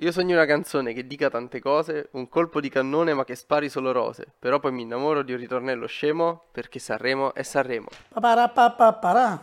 Io sogno una canzone che dica tante cose, un colpo di cannone ma che spari solo rose, però poi mi innamoro di un ritornello scemo perché Sanremo è Sanremo. Parapapapara,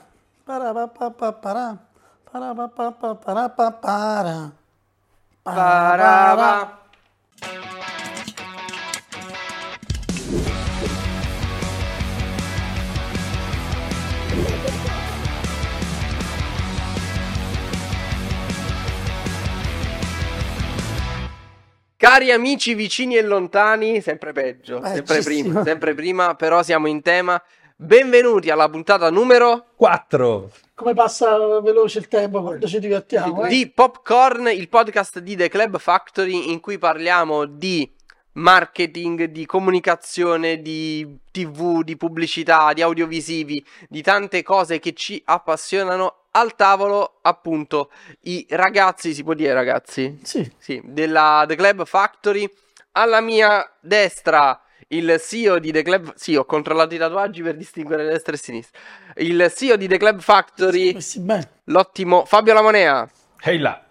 Cari amici vicini e lontani, sempre peggio, sempre Peggissimo. prima, sempre prima, però siamo in tema. Benvenuti alla puntata numero 4. Come passa veloce il tempo quando ci divertiamo, eh? di Popcorn, il podcast di The Club Factory in cui parliamo di marketing, di comunicazione, di TV, di pubblicità, di audiovisivi, di tante cose che ci appassionano. Al tavolo, appunto, i ragazzi, si può dire ragazzi? Sì, Sì, della The Club Factory. Alla mia destra il CEO di The Club... Sì, ho controllato i tatuaggi per distinguere destra e sinistra. Il CEO di The Club Factory, bene. l'ottimo Fabio Lamonea. Ehi là.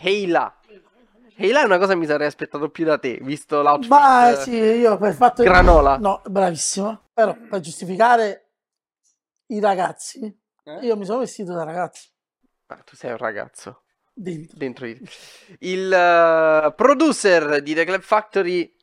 Heila. Heila è una cosa che mi sarei aspettato più da te, visto l'outfit. Ma sì, io per fatto Granola. No, bravissimo. Però per giustificare i ragazzi, Eh? io mi sono vestito da ragazzo. Ah, tu sei un ragazzo. Dentro. Dentro di... Il eh, producer di The Club Factory,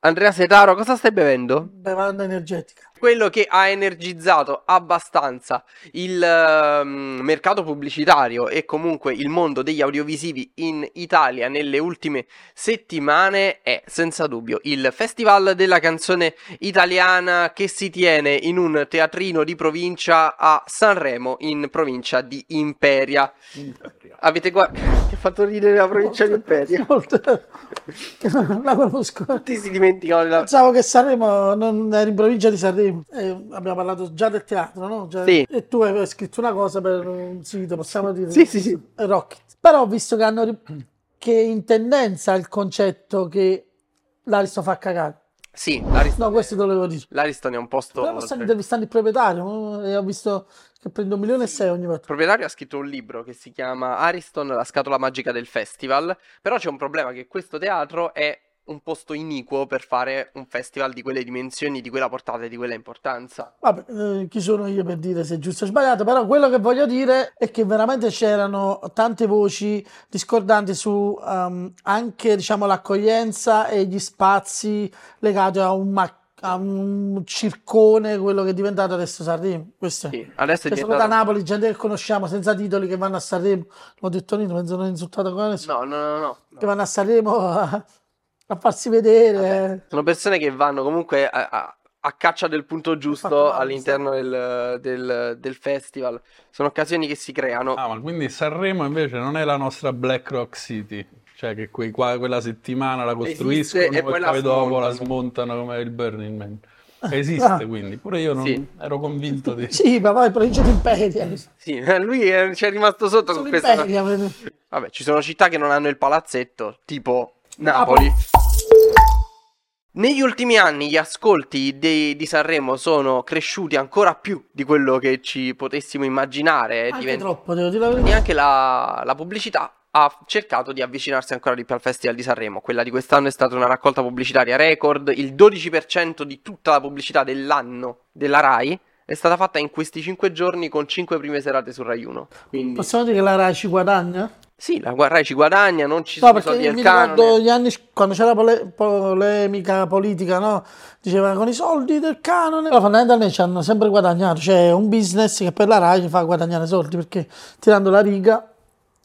Andrea Setaro, cosa stai bevendo? Bevanda energetica. Quello che ha energizzato abbastanza il ehm, mercato pubblicitario e comunque il mondo degli audiovisivi in Italia nelle ultime settimane è senza dubbio il Festival della canzone italiana che si tiene in un teatrino di provincia a Sanremo in provincia di Imperia. Avete guardato? Ti ha fatto ridere la provincia di Imperia? La conosco. Tutti si dimenticano della... Pensavo che Sanremo non era in provincia di Eh, abbiamo parlato già del teatro, no? Già- Sì. E tu hai scritto una cosa per un sito, possiamo dire? Sì, sì, sì. Rocket. Però ho visto che hanno ri- che in tendenza il concetto che l'Aristo fa cagare. Sì, l'Ariston, No, questo te lo devo dire. l'Ariston è un posto... Però stanno intervistando il proprietario e ho visto che prende un milione e sei ogni Il volta. proprietario ha scritto un libro che si chiama Ariston, la scatola magica del festival, però c'è un problema che questo teatro è un posto iniquo per fare un festival di quelle dimensioni, di quella portata e di quella importanza. Vabbè, eh, chi sono io per dire se è giusto o sbagliato, però quello che voglio dire è che veramente c'erano tante voci discordanti su ehm, anche diciamo, l'accoglienza e gli spazi legati a un, ma- a un circone, quello che è diventato adesso Sanremo. Questo è. Sì, adesso è Cioè, sono da diventato... Napoli, gente che conosciamo senza titoli che vanno a Sanremo. L'ho detto io, penso non ho insultato con nessuno. No, no, no, no. Che vanno a Sanremo a, a farsi vedere. Sono persone che vanno comunque a, a- a caccia del punto giusto all'interno del, del- del festival. Sono occasioni che si creano. Ah, ma quindi Sanremo invece non è la nostra Black Rock City, cioè che quei qua- quella settimana la costruiscono Esiste e poi la poi dopo la smontano. come il Burning Man. Esiste Ah. quindi, pure io non Sì. ero convinto di... Sì, ma poi provincia di Imperia. Sì, lui è- ci è rimasto sotto Sono con questa... Imperia. per- Vabbè, ci sono città che non hanno il palazzetto, tipo Napoli. Negli ultimi anni gli ascolti dei- di Sanremo sono cresciuti ancora più di quello che ci potessimo immaginare. Anche divent- troppo, devo dire la verità. E anche la, la pubblicità ha cercato di avvicinarsi ancora di più al Festival di Sanremo. Quella di quest'anno è stata una raccolta pubblicitaria record. Il 12% di tutta la pubblicità dell'anno della Rai è stata fatta in questi 5 giorni con 5 prime serate su Rai 1. Quindi, Possiamo dire che la Rai ci guadagna? Sì, la Rai ci guadagna, non ci No, sono soldi del canone. gli anni quando c'era pole- polemica politica, no? Diceva con i soldi del canone. Però fondamentalmente ci hanno sempre guadagnato. C'è un business che per la Rai ci fa guadagnare soldi perché tirando la riga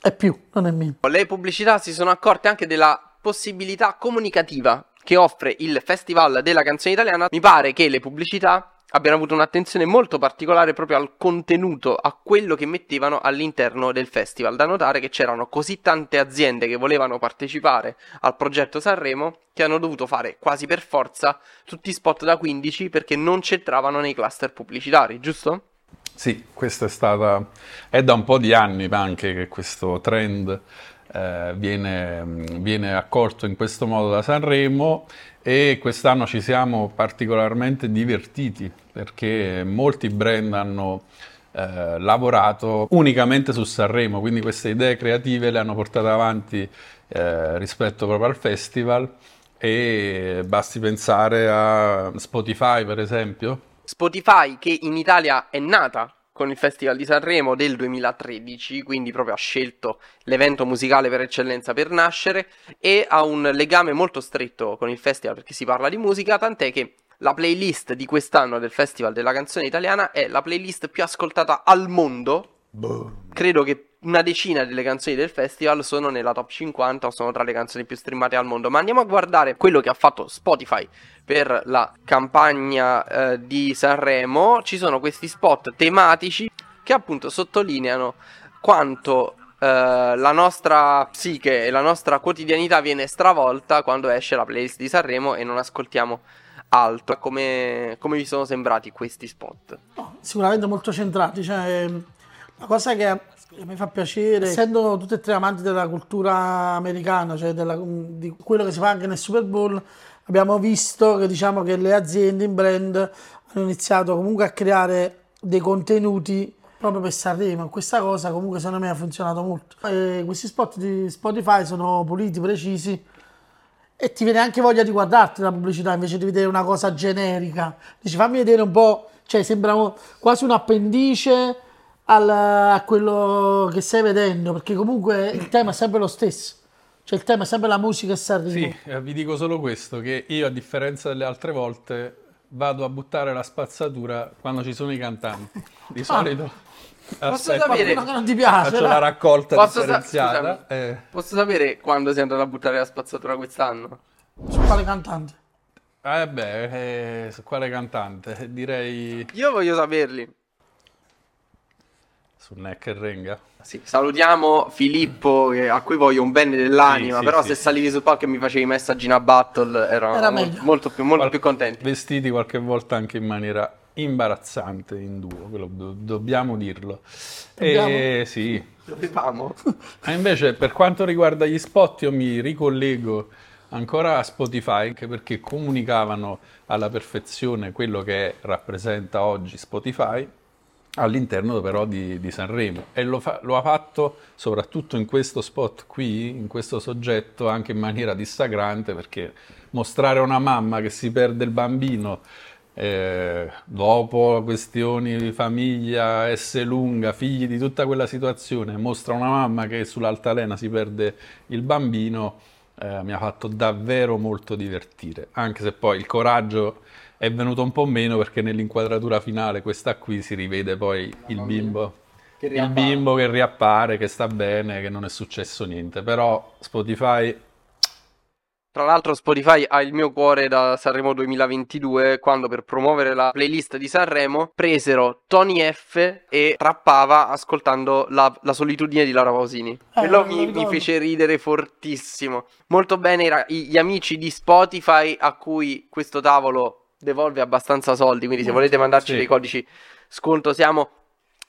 è più, non è meno. Le pubblicità si sono accorte anche della possibilità comunicativa che offre il Festival della canzone italiana. Mi pare che le pubblicità abbiano avuto un'attenzione molto particolare proprio al contenuto, a quello che mettevano all'interno del festival. Da notare che c'erano così tante aziende che volevano partecipare al progetto Sanremo che hanno dovuto fare quasi per forza tutti spot da 15 perché non c'entravano nei cluster pubblicitari, giusto? Sì, questa è stata... è da un po' di anni anche che questo trend eh, viene, viene accolto in questo modo da Sanremo e quest'anno ci siamo particolarmente divertiti perché molti brand hanno eh, lavorato unicamente su Sanremo, quindi queste idee creative le hanno portate avanti eh, rispetto proprio al festival e basti pensare a Spotify per esempio. Spotify che in Italia è nata con il Festival di Sanremo del 2013, quindi proprio ha scelto l'evento musicale per eccellenza per nascere e ha un legame molto stretto con il festival perché si parla di musica, tant'è che la playlist di quest'anno del Festival della canzone italiana è la playlist più ascoltata al mondo. Boom. Credo che una decina delle canzoni del festival sono nella top 50 o sono tra le canzoni più streamate al mondo. Ma andiamo a guardare quello che ha fatto Spotify per la campagna eh, di Sanremo. Ci sono questi spot tematici che appunto sottolineano quanto eh, la nostra psiche e la nostra quotidianità viene stravolta quando esce la playlist di Sanremo e non ascoltiamo altro. Come, come vi sono sembrati questi spot? No, sicuramente molto centrati. Cioè, la cosa che mi fa piacere, essendo tutti e tre amanti della cultura americana, cioè della, di quello che si fa anche nel Super Bowl, abbiamo visto che, diciamo, che le aziende in brand hanno iniziato comunque a creare dei contenuti proprio per Sanremo. Questa cosa comunque secondo me ha funzionato molto. E questi spot di Spotify sono puliti, precisi e ti viene anche voglia di guardarti la pubblicità invece di vedere una cosa generica. Dici fammi vedere un po', cioè sembra quasi un appendice al, a quello che stai vedendo, perché comunque il tema è sempre lo stesso. Cioè il tema è sempre la musica e Sanremo. Sì, eh, vi dico solo questo, che io a differenza delle altre volte vado a buttare la spazzatura quando ci sono i cantanti. Di ah. solito Posso sapere che non ti piace? Faccio la raccolta posso differenziata. Sa- eh. Posso sapere quando sei andato a buttare la spazzatura quest'anno? Su quale cantante? Eh beh, eh, su quale cantante? Direi... Io voglio saperli. Su Neck e Renga? Sì, salutiamo Filippo a cui voglio un bene dell'anima, sì, sì, però sì, se salivi sul palco e mi facevi i messaggi in a battle ero Era molto, molto, più, molto Qual- più contenti. Vestiti qualche volta anche in maniera imbarazzante in duo, quello do- dobbiamo dirlo. Dobbiamo? E sì. Dovevamo. E invece per quanto riguarda gli spot io mi ricollego ancora a Spotify anche perché comunicavano alla perfezione quello che rappresenta oggi Spotify all'interno però di, di Sanremo. E lo, fa, lo, ha fatto soprattutto in questo spot qui, in questo soggetto anche in maniera dissacrante perché mostrare una mamma che si perde il bambino eh, dopo questioni di famiglia, S lunga, figli di tutta quella situazione, mostra una mamma che sull'altalena si perde il bambino, eh, mi ha fatto davvero molto divertire, anche se poi il coraggio è venuto un po' meno perché nell'inquadratura finale, questa qui, si rivede poi il bimbo. Il bimbo che riappare, che sta bene, che non è successo niente. Però Spotify tra l'altro Spotify ha il mio cuore da Sanremo 2022 quando per promuovere la playlist di Sanremo presero Tony F e trappava ascoltando la, la solitudine di Laura Pausini. Eh, Quello mi, mi, fece ridere fortissimo. Molto bene era gli amici di Spotify a cui questo tavolo devolve abbastanza soldi, quindi se volete mandarci sì. dei codici sconto siamo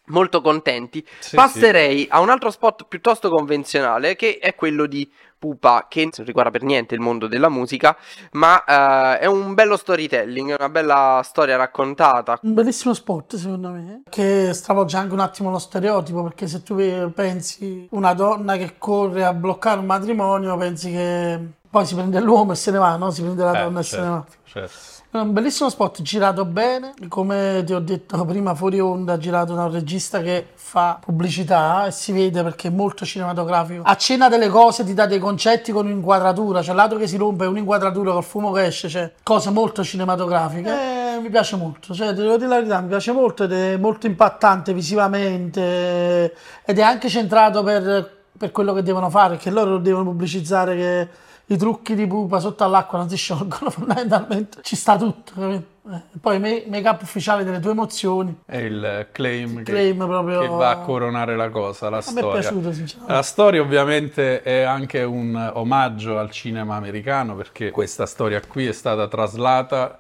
molto contenti. Sì, Passerei sì. a un altro spot piuttosto convenzionale che è quello di Pupa che non riguarda per niente il mondo della musica, ma uh, è un bello storytelling, una bella storia raccontata. Un bellissimo spot secondo me, che stravolge anche un attimo lo stereotipo, perché se tu pensi una donna che corre a bloccare un matrimonio, pensi che poi si prende l'uomo e se ne va, no? Si prende la eh, donna certo, e se ne va. Certo. Un bellissimo spot girato bene, come ti ho detto prima fuori onda, girato da un regista che fa pubblicità e si vede perché è molto cinematografico. Accena delle cose, ti dà dei concetti con un'inquadratura, cioè l'altro che si rompe un'inquadratura col fumo che esce, cioè cose molto cinematografiche. E mi piace molto, cioè ti devo dire la verità, mi piace molto ed è molto impattante visivamente ed è anche centrato per, per quello che devono fare, che loro devono pubblicizzare che i trucchi di pupa sotto all'acqua non si sciolgono fondamentalmente, ci sta tutto, capito? Eh, poi make up ufficiale delle tue emozioni. È il claim, claim che, proprio... che, va a coronare la cosa, la a storia. Piaciuto. La storia ovviamente è anche un omaggio al cinema americano perché questa storia qui è stata traslata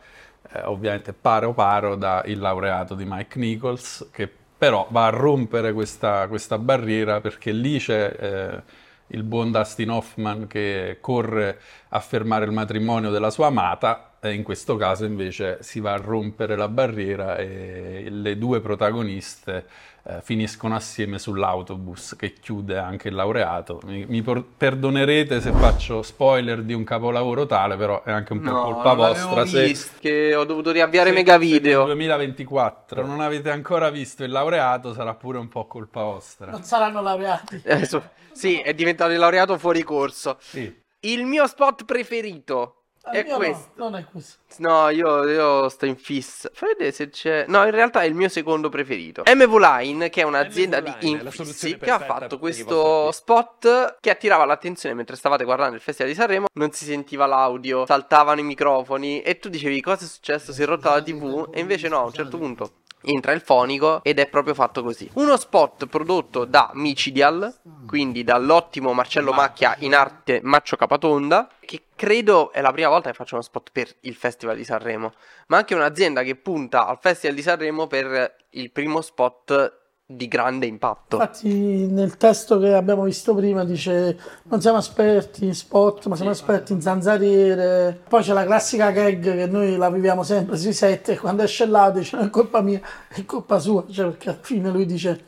eh, ovviamente paro paro da Il laureato di Mike Nichols che però va a rompere questa, questa barriera perché lì c'è... Eh, il buon Dustin Hoffman che corre a fermare il matrimonio della sua amata e in questo caso invece si va a rompere la barriera e le due protagoniste eh, finiscono assieme sull'autobus che chiude anche il laureato. Mi, mi por- perdonerete se faccio spoiler di un capolavoro tale, però è anche un po' No, colpa vostra. Se, visto, che ho dovuto riavviare se- mega se nel video. 2024 non avete ancora visto il laureato, sarà pure un po' colpa vostra. Non saranno laureati. Eh, so- sì, è diventato il laureato fuori corso. Sì. Il mio spot preferito è mio no, questo. non è questo. No, io, io sto in fissa. Fai vedere se c'è. No, in realtà è il mio secondo preferito. MV Line, che è un'azienda di MV la infissi, che ha fatto questo spot che attirava l'attenzione mentre stavate guardando il Festival di Sanremo. Non si sentiva l'audio, saltavano i microfoni e tu dicevi cosa è successo? Si è rotta la TV? E invece no, a un certo punto. Entra il fonico ed è proprio fatto così. Uno spot prodotto da Micidial, quindi dall'ottimo Marcello Macchia in arte Maccio Capatonda, che credo è la prima volta che faccio uno spot per il Festival di Sanremo, ma anche un'azienda che punta al Festival di Sanremo per il primo spot di grande impatto. Infatti nel testo che abbiamo visto prima dice non siamo esperti in spot, ma siamo esperti in zanzariere. Poi c'è la classica gag che noi la viviamo sempre sui set e quando esce l'audio dice non è colpa mia, è colpa sua, cioè perché alla fine lui dice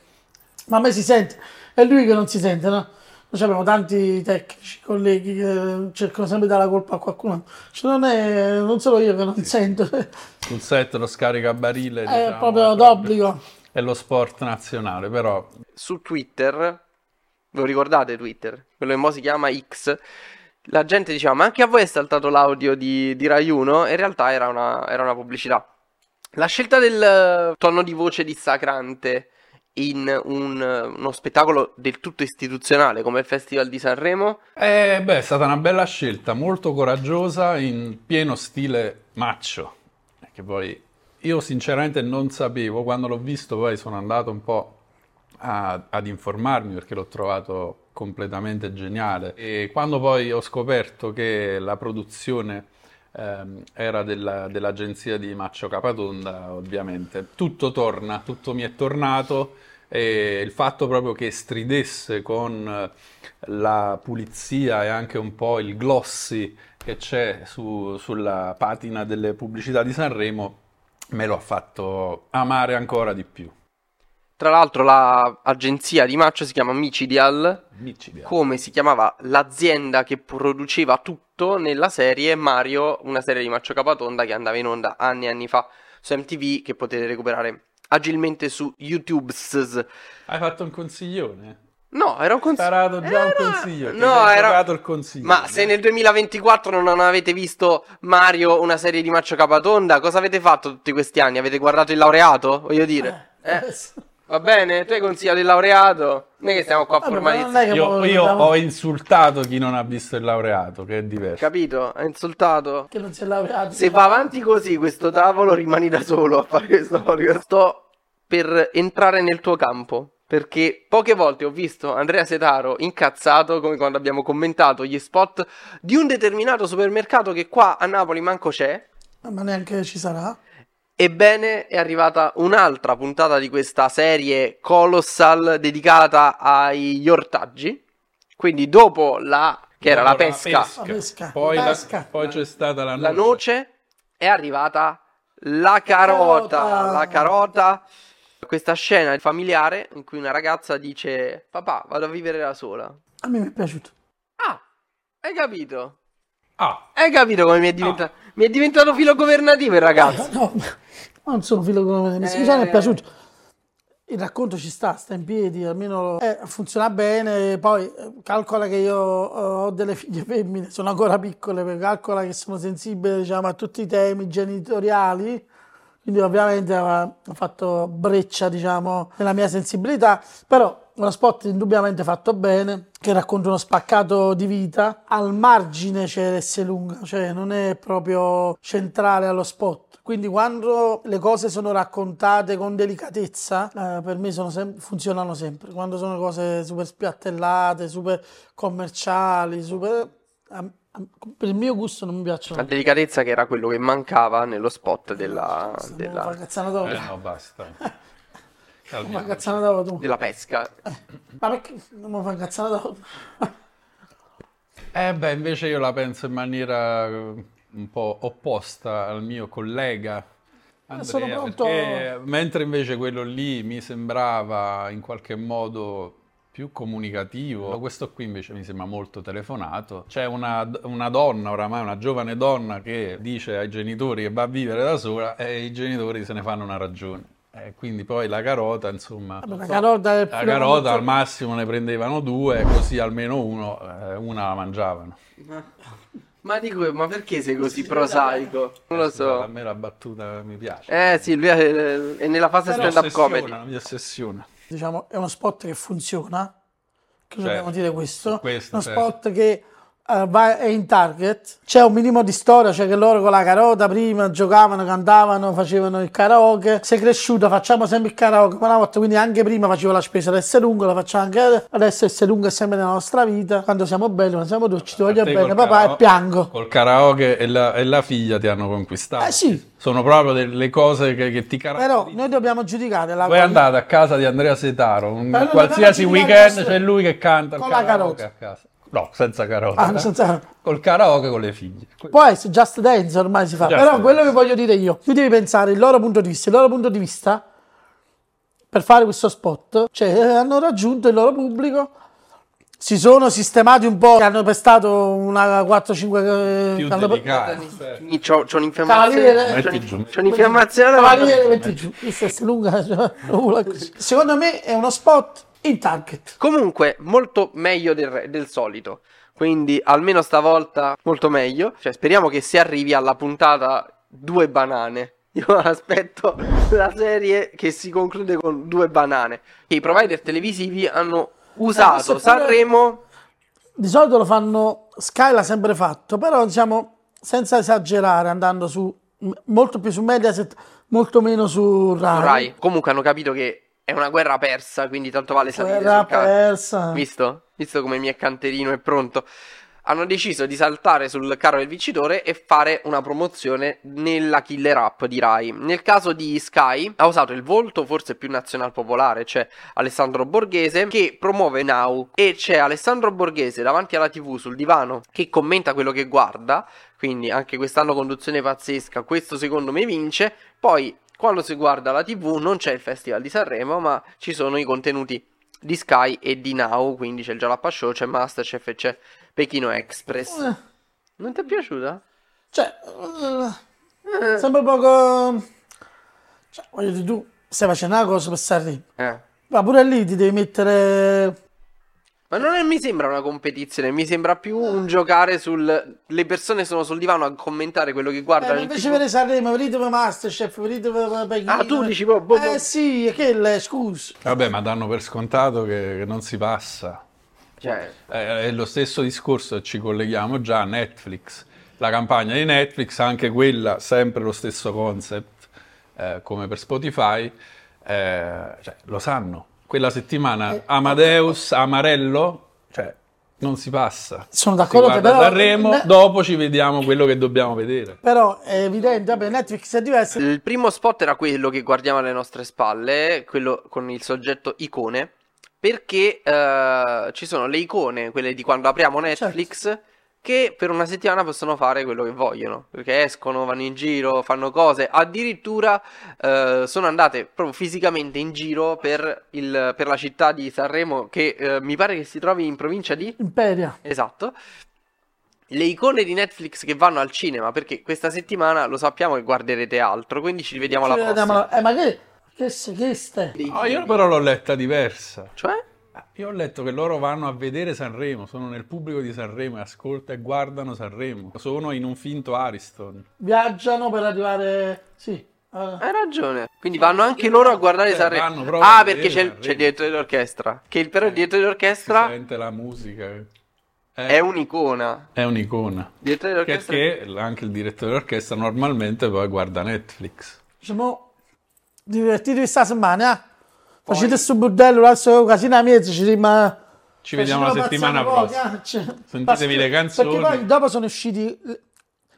ma a me si sente, è lui che non si sente, no? Noi abbiamo tanti tecnici, colleghi che cercano sempre di dare la colpa a qualcuno. Cioè non è non solo io che non sento, Sul set lo scaricabarile è diciamo, proprio d'obbligo. È lo sport nazionale, però Su Twitter, ve lo ricordate Twitter? Quello che mo si chiama X. La gente diceva, ma anche a voi è saltato l'audio di, di Rai 1? E in realtà era una, era una pubblicità. La scelta del eh, tono di voce dissacrante in un, eh, uno spettacolo del tutto istituzionale come il Festival di Sanremo Eh, beh, è stata una bella scelta, molto coraggiosa, in pieno stile macho. Che poi io sinceramente non sapevo, quando l'ho visto poi sono andato un po' a- ad informarmi perché l'ho trovato completamente geniale. E quando poi ho scoperto che la produzione ehm, era della- dell'agenzia di Maccio Capatonda, ovviamente tutto torna, tutto mi è tornato. E il fatto proprio che stridesse con la pulizia e anche un po' il glossy che c'è su- sulla patina delle pubblicità di Sanremo me lo ha fatto amare ancora di più. Tra l'altro l'agenzia di Maccio si chiama Micidial Micidia. come si chiamava l'azienda che produceva tutto nella serie Mario, una serie di Maccio Capatonda che andava in onda anni e anni fa su MTV che potete recuperare agilmente su YouTube. Hai fatto un consiglione? No, era un consiglio. Tarato già un consiglio, No, era... il consiglio. Ma se nel 2024 non avete visto Mario, una serie di Maccio Capatonda, cosa avete fatto tutti questi anni? Avete guardato il laureato? Voglio dire. Eh, va bene? Tu hai consigliato il laureato? Non è che stiamo qua a formalizzare. Io, io ho insultato chi non ha visto il laureato, che è diverso. Capito? Hai insultato. che non si è laureato. Se va avanti così questo tavolo rimani da solo a fare questo podcast. Sto per entrare nel tuo campo. Perché poche volte ho visto Andrea Setaro incazzato come quando abbiamo commentato gli spot di un determinato supermercato che qua a Napoli manco c'è. Ma neanche ci sarà. Ebbene, è arrivata un'altra puntata di questa serie Colossal dedicata agli ortaggi. Quindi dopo la che era la Dopo pesca, La pesca. Poi, la- Pesca. poi c'è stata la la noce. noce, è arrivata la carota, Carota. la carota. Questa scena familiare in cui una ragazza dice: Papà, vado a vivere da sola. A me mi è piaciuto. Ah, hai capito? Ah, Hai capito come mi è diventato? Mi è diventato filo governativo il ragazzo. No, ma non sono filo come mi Eh. mi è piaciuto. Il racconto ci sta, sta in piedi, almeno eh, funziona bene. Poi eh, calcola che io eh, ho delle figlie femmine, sono ancora piccole, perché calcola che sono sensibile diciamo, a tutti i temi genitoriali. Quindi ovviamente ha fatto breccia, diciamo, nella mia sensibilità, però uno spot indubbiamente fatto bene, che racconta uno spaccato di vita, al margine c'è l'S lunga, cioè non è proprio centrale allo spot. Quindi quando le cose sono raccontate con delicatezza, eh, per me sem- funzionano sempre. Quando sono cose super spiattellate, super commerciali, super... per il mio gusto non mi piacciono. La delicatezza che era quello che mancava nello spot della, Stiamo della, fa cazzana dopo. eh, no, basta. Ma Calmiamoci. cazzana dopo tu. della pesca. Ma perché non mi fa cazzare dopo? Eh beh, invece io la penso in maniera eh, un po' opposta al mio collega Andrea, sono pronto. perché mentre invece quello lì mi sembrava in qualche modo più comunicativo, questo qui invece mi sembra molto telefonato. C'è una, una donna, oramai una giovane donna, che dice ai genitori che va a vivere da sola e i genitori se ne fanno una ragione. E quindi poi la carota, insomma, la carota, la carota al massimo ne prendevano due, così almeno uno, eh, una la mangiavano. Ma dico, ma perché sei così prosaico? Non lo A so. me la battuta mi piace. Eh sì, lui è, è nella fase stand-up comedy. la mia ossessione. Diciamo, è uno spot che funziona. Che Certo, dobbiamo dire questo. questo, uno certo. spot che è in target. C'è un minimo di storia, cioè che loro con la carota prima giocavano, cantavano, facevano il karaoke. Sei cresciuto, facciamo sempre il karaoke una volta, quindi anche prima facevo la spesa ad essere lungo, la facciamo anche adesso. Essere lungo è sempre nella nostra vita. Quando siamo belli, quando siamo dolci, ti voglio bene, papà, karao- e piango. Col karaoke e la, e la figlia ti hanno conquistato. Eh sì, Sono proprio delle cose che, che ti però caratterizzano. noi dobbiamo giudicare la Voi andate a casa di Andrea Setaro, un Però qualsiasi weekend c'è lui che canta il con la karaoke carota. a casa. No, senza carota. Ah, senza- Col karaoke con le figlie. Poi Just Dance ormai si fa. Just Però Dance. quello che voglio dire io, tu devi pensare il loro punto di vista. Il loro punto di vista per fare questo spot, cioè eh, hanno raggiunto il loro pubblico, si sono sistemati un po', hanno pestato una 4-5 Più hanno- delicato. C'ho, c'ho un'infiammazione. C'ho, giù. c'ho un'infiammazione. Cavaliere, metti giù. Questa è lunga. vuole così. Secondo me è uno spot in target. Comunque, molto meglio del, del solito. Quindi, almeno stavolta, molto meglio. Cioè, speriamo che si arrivi alla puntata due banane. Io aspetto la serie che si conclude con due banane. I provider televisivi hanno è usato pure- Sanremo. Di solito lo fanno, Sky l'ha sempre fatto, però diciamo senza esagerare, andando su molto più su Mediaset, molto meno su Rai. Rai. Comunque, hanno capito che è una guerra persa. Quindi, tanto vale salire Guerra sul carro. persa. Visto? Visto come mi è canterino è pronto. Hanno deciso di saltare sul carro del vincitore e fare una promozione nella killer app di Rai. Nel caso di Sky ha usato il volto forse più nazional popolare, cioè Alessandro Borghese, che promuove Now. E c'è Alessandro Borghese davanti alla TV sul divano che commenta quello che guarda. Quindi anche quest'anno conduzione pazzesca. Questo secondo me vince. Poi quando si guarda la TV non c'è il Festival di Sanremo, ma ci sono i contenuti di Sky e di Now, quindi c'è il Jalappa Show, c'è Masterchef e c'è Pechino Express. Eh, Non ti è piaciuta? cioè, eh, sembra poco... Cioè, voglio dire, tu stai facendo una cosa per Sanremo. Eh. Ma pure lì ti devi mettere... Ma non è- mi sembra una competizione, mi sembra più un giocare sul... Le persone sono sul divano a commentare quello che Eh, guardano. in invece vedete Sanremo, vedete Masterchef, vedete Pechino. Ah, tu dici, boh, boh, boh. Eh sì, è che le scusa. Vabbè, ma danno per scontato che, che non si passa. Cioè, Eh, È lo stesso discorso, ci colleghiamo già a Netflix. La campagna di Netflix, anche quella, sempre lo stesso concept, eh, come per Spotify, eh, cioè, lo sanno. Quella settimana Eh, Amadeus, Amarello, cioè, non si passa. Sono d'accordo che però- Sanremo, ne- dopo ci vediamo quello che dobbiamo vedere. Però è evidente, vabbè, Netflix è diverso. il primo spot era quello che guardiamo alle nostre spalle, quello con il soggetto icone, perché eh, ci sono le icone, quelle di quando apriamo Netflix, che per una settimana possono fare quello che vogliono, perché escono, vanno in giro, fanno cose, addirittura eh, sono andate proprio fisicamente in giro per, il- per la città di Sanremo, che eh, mi pare che si trovi in provincia di... Imperia. Esatto. Le icone di Netflix che vanno al cinema, perché questa settimana lo sappiamo che guarderete altro, quindi ci rivediamo alla prossima. vediamo- Eh, ma che... Che, che stai? No, io però l'ho letta diversa. Cioè? Io ho letto che loro vanno a vedere Sanremo, sono nel pubblico di Sanremo e ascolta e guardano Sanremo. Sono in un finto Ariston. Viaggiano per arrivare... Sì. eh, Hai ragione. Quindi vanno anche loro a guardare Cioè, Sanremo. vanno proprio Ah, a perché c'è il, Sanremo. c'è il direttore d'orchestra. Che il, però il direttore Si d'orchestra sente la musica. Eh, è un'icona. è un'icona. Direttore d'orchestra. Perché anche il direttore d'orchestra normalmente poi guarda Netflix. Diciamo... Divertitevi sta settimana, eh? Facete sto bordello, l'altro casino a mezzo, ci rimane... Ci vediamo la settimana prossima. Sentitevi le canzoni. Perché poi dopo sono usciti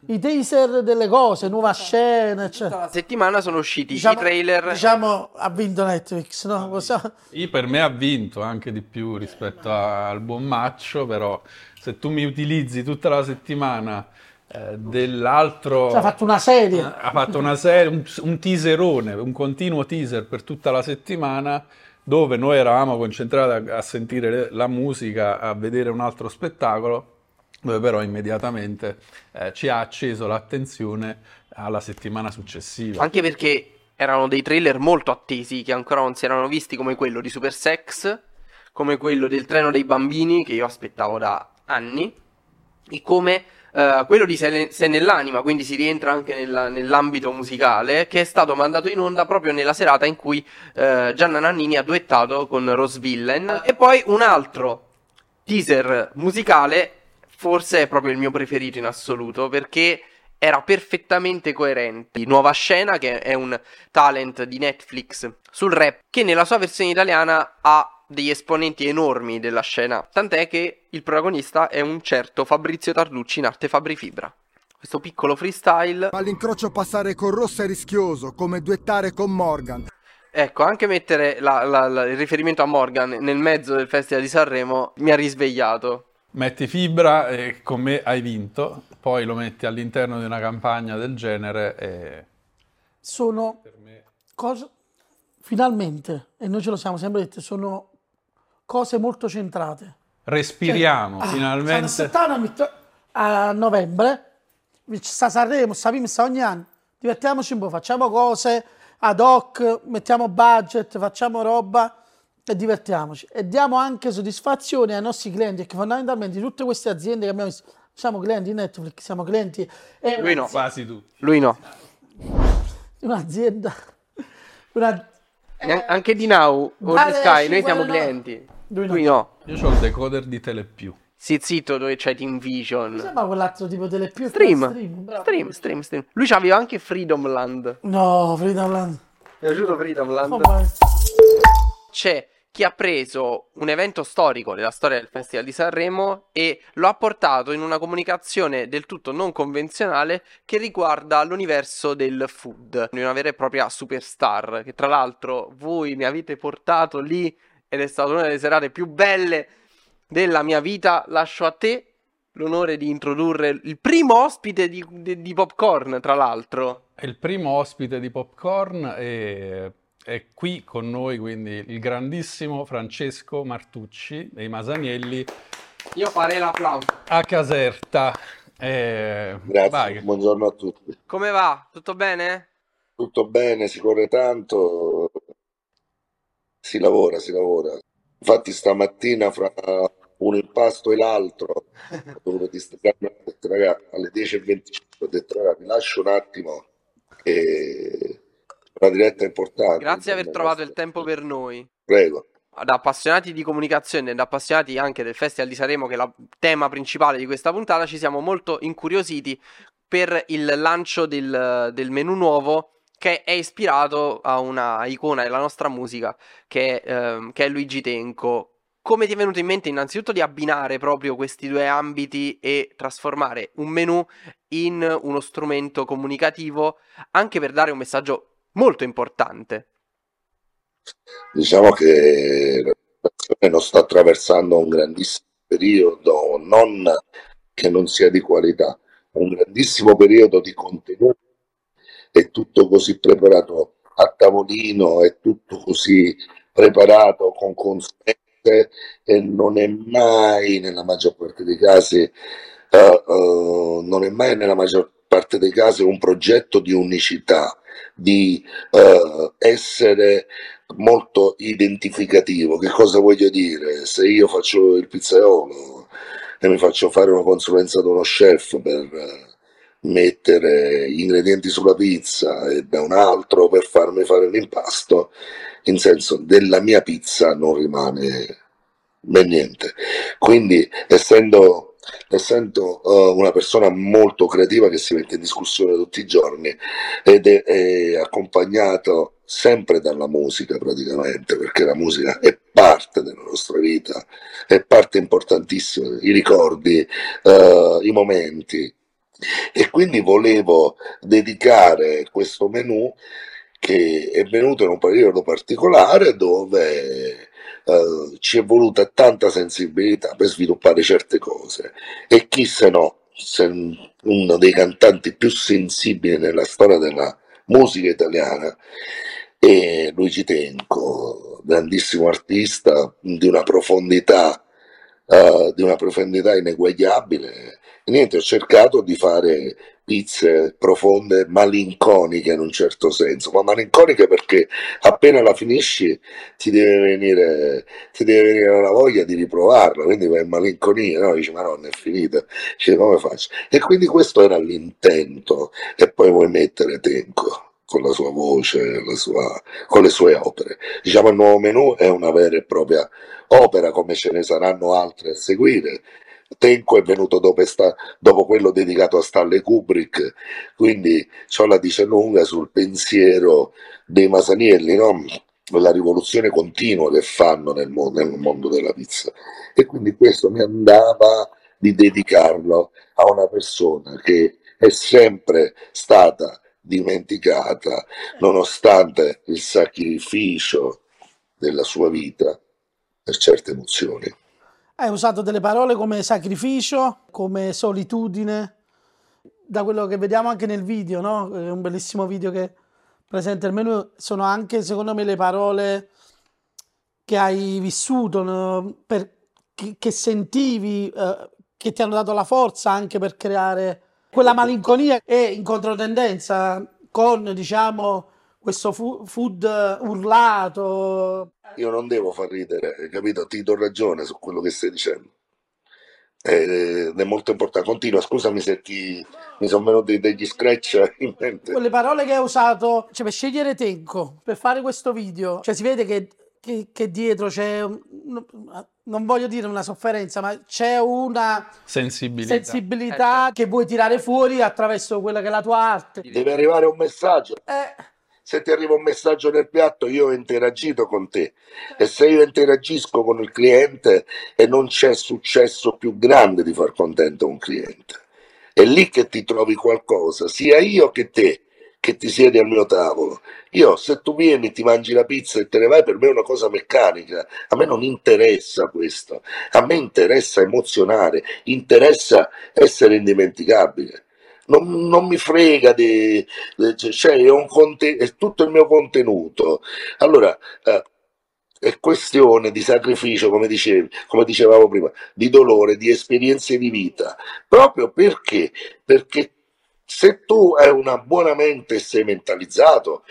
i teaser delle cose, nuova scena, eccetera. La settimana sono usciti Diciamo, i trailer. diciamo, ha vinto Netflix, no? Possiamo- Io per me ha vinto anche di più rispetto al buon Maccio, però se tu mi utilizzi tutta la settimana dell'altro... Cioè, ha fatto una serie. Ha fatto una serie, un, un teaserone, un continuo teaser per tutta la settimana dove noi eravamo concentrati a, a sentire la musica, a vedere un altro spettacolo, dove però immediatamente eh, ci ha acceso l'attenzione alla settimana successiva. Anche perché erano dei trailer molto attesi che ancora non si erano visti come quello di Super Sex, come quello del treno dei bambini che io aspettavo da anni e come Uh, quello di Se, Se nell'anima, quindi si rientra anche nella, nell'ambito musicale, che è stato mandato in onda proprio nella serata in cui uh, Gianna Nannini ha duettato con Rose Villain. E poi un altro teaser musicale, forse è proprio il mio preferito in assoluto, perché era perfettamente coerente. Nuova Scena, che è un talent di Netflix sul rap, che nella sua versione italiana ha degli esponenti enormi della scena, tant'è che il protagonista è un certo Fabrizio Tarducci in arte Fabri Fibra. Questo piccolo freestyle. All'incrocio passare con Rossa è rischioso, come duettare con Morgan. Ecco, anche mettere la, la, la, il riferimento a Morgan nel mezzo del Festival di Sanremo mi ha risvegliato. Metti fibra e con me hai vinto, poi lo metti all'interno di una campagna del genere e... Sono me... cose... Finalmente, e noi ce lo siamo sempre detti, sono cose molto centrate. Respiriamo cioè, finalmente. Ah, a novembre, sta Sanremo, sta ogni anno, divertiamoci un po', facciamo cose ad hoc, mettiamo budget, facciamo roba e divertiamoci. E diamo anche soddisfazione ai nostri clienti, perché fondamentalmente tutte queste aziende che abbiamo visto, siamo clienti di Netflix, siamo clienti... Lui no, quasi tutti. Lui no. Un'azienda... Una, eh, anche di Now o di Sky, noi siamo clienti. Lui no. Lui no. Io ho il decoder di Telepiù. Sì, zitto, dove c'è Team Vision. Mi sembra quell'altro tipo Telepiù. Stream. Stream, stream, stream, stream. Lui c'aveva anche Freedom Land. No, Freedom Land. Mi è piaciuto Freedom Land. Oh, c'è chi ha preso un evento storico della storia del Festival di Sanremo e lo ha portato in una comunicazione del tutto non convenzionale che riguarda l'universo del food, di una vera e propria superstar, che tra l'altro voi mi avete portato lì ed è stata una delle serate più belle della mia vita. Lascio a te l'onore di introdurre il primo ospite di, di, di Popcorn, tra l'altro. Il primo ospite di Popcorn è, è, qui con noi, quindi il grandissimo Francesco Martucci dei Masanielli. Io farei l'applauso. A Caserta. Eh, Grazie, vai. buongiorno a tutti. Come va? Tutto bene? Tutto bene, si corre tanto, si lavora, si lavora. Infatti stamattina fra un impasto e l'altro, dove ti raga, alle 10.25 ho detto ragazzi, mi lascio un attimo e una diretta importante. Grazie di aver trovato il tempo per noi. Prego. Da appassionati di comunicazione e da appassionati anche del Festival di Sanremo, che è il tema principale di questa puntata, ci siamo molto incuriositi per il lancio del, del menu nuovo che è ispirato a una icona della nostra musica che, ehm, che è Luigi Tenco. Come ti è venuto in mente innanzitutto di abbinare proprio questi due ambiti e trasformare un menu in uno strumento comunicativo anche per dare un messaggio molto importante? Diciamo che la situazione non sta attraversando un grandissimo periodo, non che non sia di qualità, un grandissimo periodo di contenuti è tutto così preparato a tavolino, è tutto così preparato con consulenze e non è mai nella maggior parte dei casi uh, uh, non è mai nella maggior parte dei casi un progetto di unicità, di uh, essere molto identificativo. Che cosa voglio dire? Se io faccio il pizzaiolo e mi faccio fare una consulenza da uno chef per mettere gli ingredienti sulla pizza e da un altro per farmi fare l'impasto, in senso della mia pizza non rimane ben niente. Quindi essendo, essendo uh, una persona molto creativa che si mette in discussione tutti i giorni ed è, è accompagnato sempre dalla musica praticamente, perché la musica è parte della nostra vita, è parte importantissima, i ricordi, uh, i momenti, e quindi volevo dedicare questo menù che è venuto in un periodo particolare dove eh, ci è voluta tanta sensibilità per sviluppare certe cose e chi se no uno dei cantanti più sensibili nella storia della musica italiana e Luigi Tenco, grandissimo artista di una profondità, uh, di una profondità ineguagliabile. Niente, ho cercato di fare pizze profonde, malinconiche in un certo senso, ma malinconiche perché appena la finisci ti deve venire, ti deve venire la voglia di riprovarla, quindi vai in malinconia, no? Dici, ma non è finita, dici, come faccio? E quindi questo era l'intento, e poi vuoi mettere Tenco con la sua voce, la sua, con le sue opere. Diciamo il nuovo menù è una vera e propria opera, come ce ne saranno altre a seguire. Tenco è venuto dopo, sta, dopo quello dedicato a Stanley Kubrick, quindi ciò la dice lunga sul pensiero dei Masanielli, no? la rivoluzione continua che fanno nel nel mondo della pizza. E quindi questo mi andava di dedicarlo a una persona che è sempre stata dimenticata nonostante il sacrificio della sua vita per certe emozioni. Hai usato delle parole come sacrificio, come solitudine, da quello che vediamo anche nel video, no? È un bellissimo video che presenta il menu, sono anche secondo me le parole che hai vissuto, no? per, che, che, sentivi, eh, che ti hanno dato la forza anche per creare quella malinconia e in controtendenza con, diciamo, questo food urlato. Io non devo far ridere, capito? Ti do ragione su quello che stai dicendo. Ed è molto importante. Continua, scusami se ti, mi sono venuti degli scratch in mente. Quelle parole che hai usato cioè, per scegliere Tenco, per fare questo video, cioè si vede che, che, che dietro c'è, non voglio dire una sofferenza, ma c'è una sensibilità, sensibilità eh, che vuoi tirare fuori attraverso quella che è la tua arte. Deve arrivare un messaggio. Eh se ti arriva un messaggio nel piatto io ho interagito con te. E se io interagisco con il cliente e non c'è successo più grande di far contento un cliente è lì che ti trovi qualcosa sia io che te che ti siedi al mio tavolo. Io se tu vieni ti mangi la pizza e te ne vai per me è una cosa meccanica. A me non interessa questo. A me interessa emozionare interessa essere indimenticabile non, non mi frega di, cioè è, un conte, è tutto il mio contenuto. Allora, eh, è questione di sacrificio, come, dicevi, come dicevamo prima, di dolore, di esperienze di vita, proprio perché, perché se tu hai una buona mente e sei mentalizzato,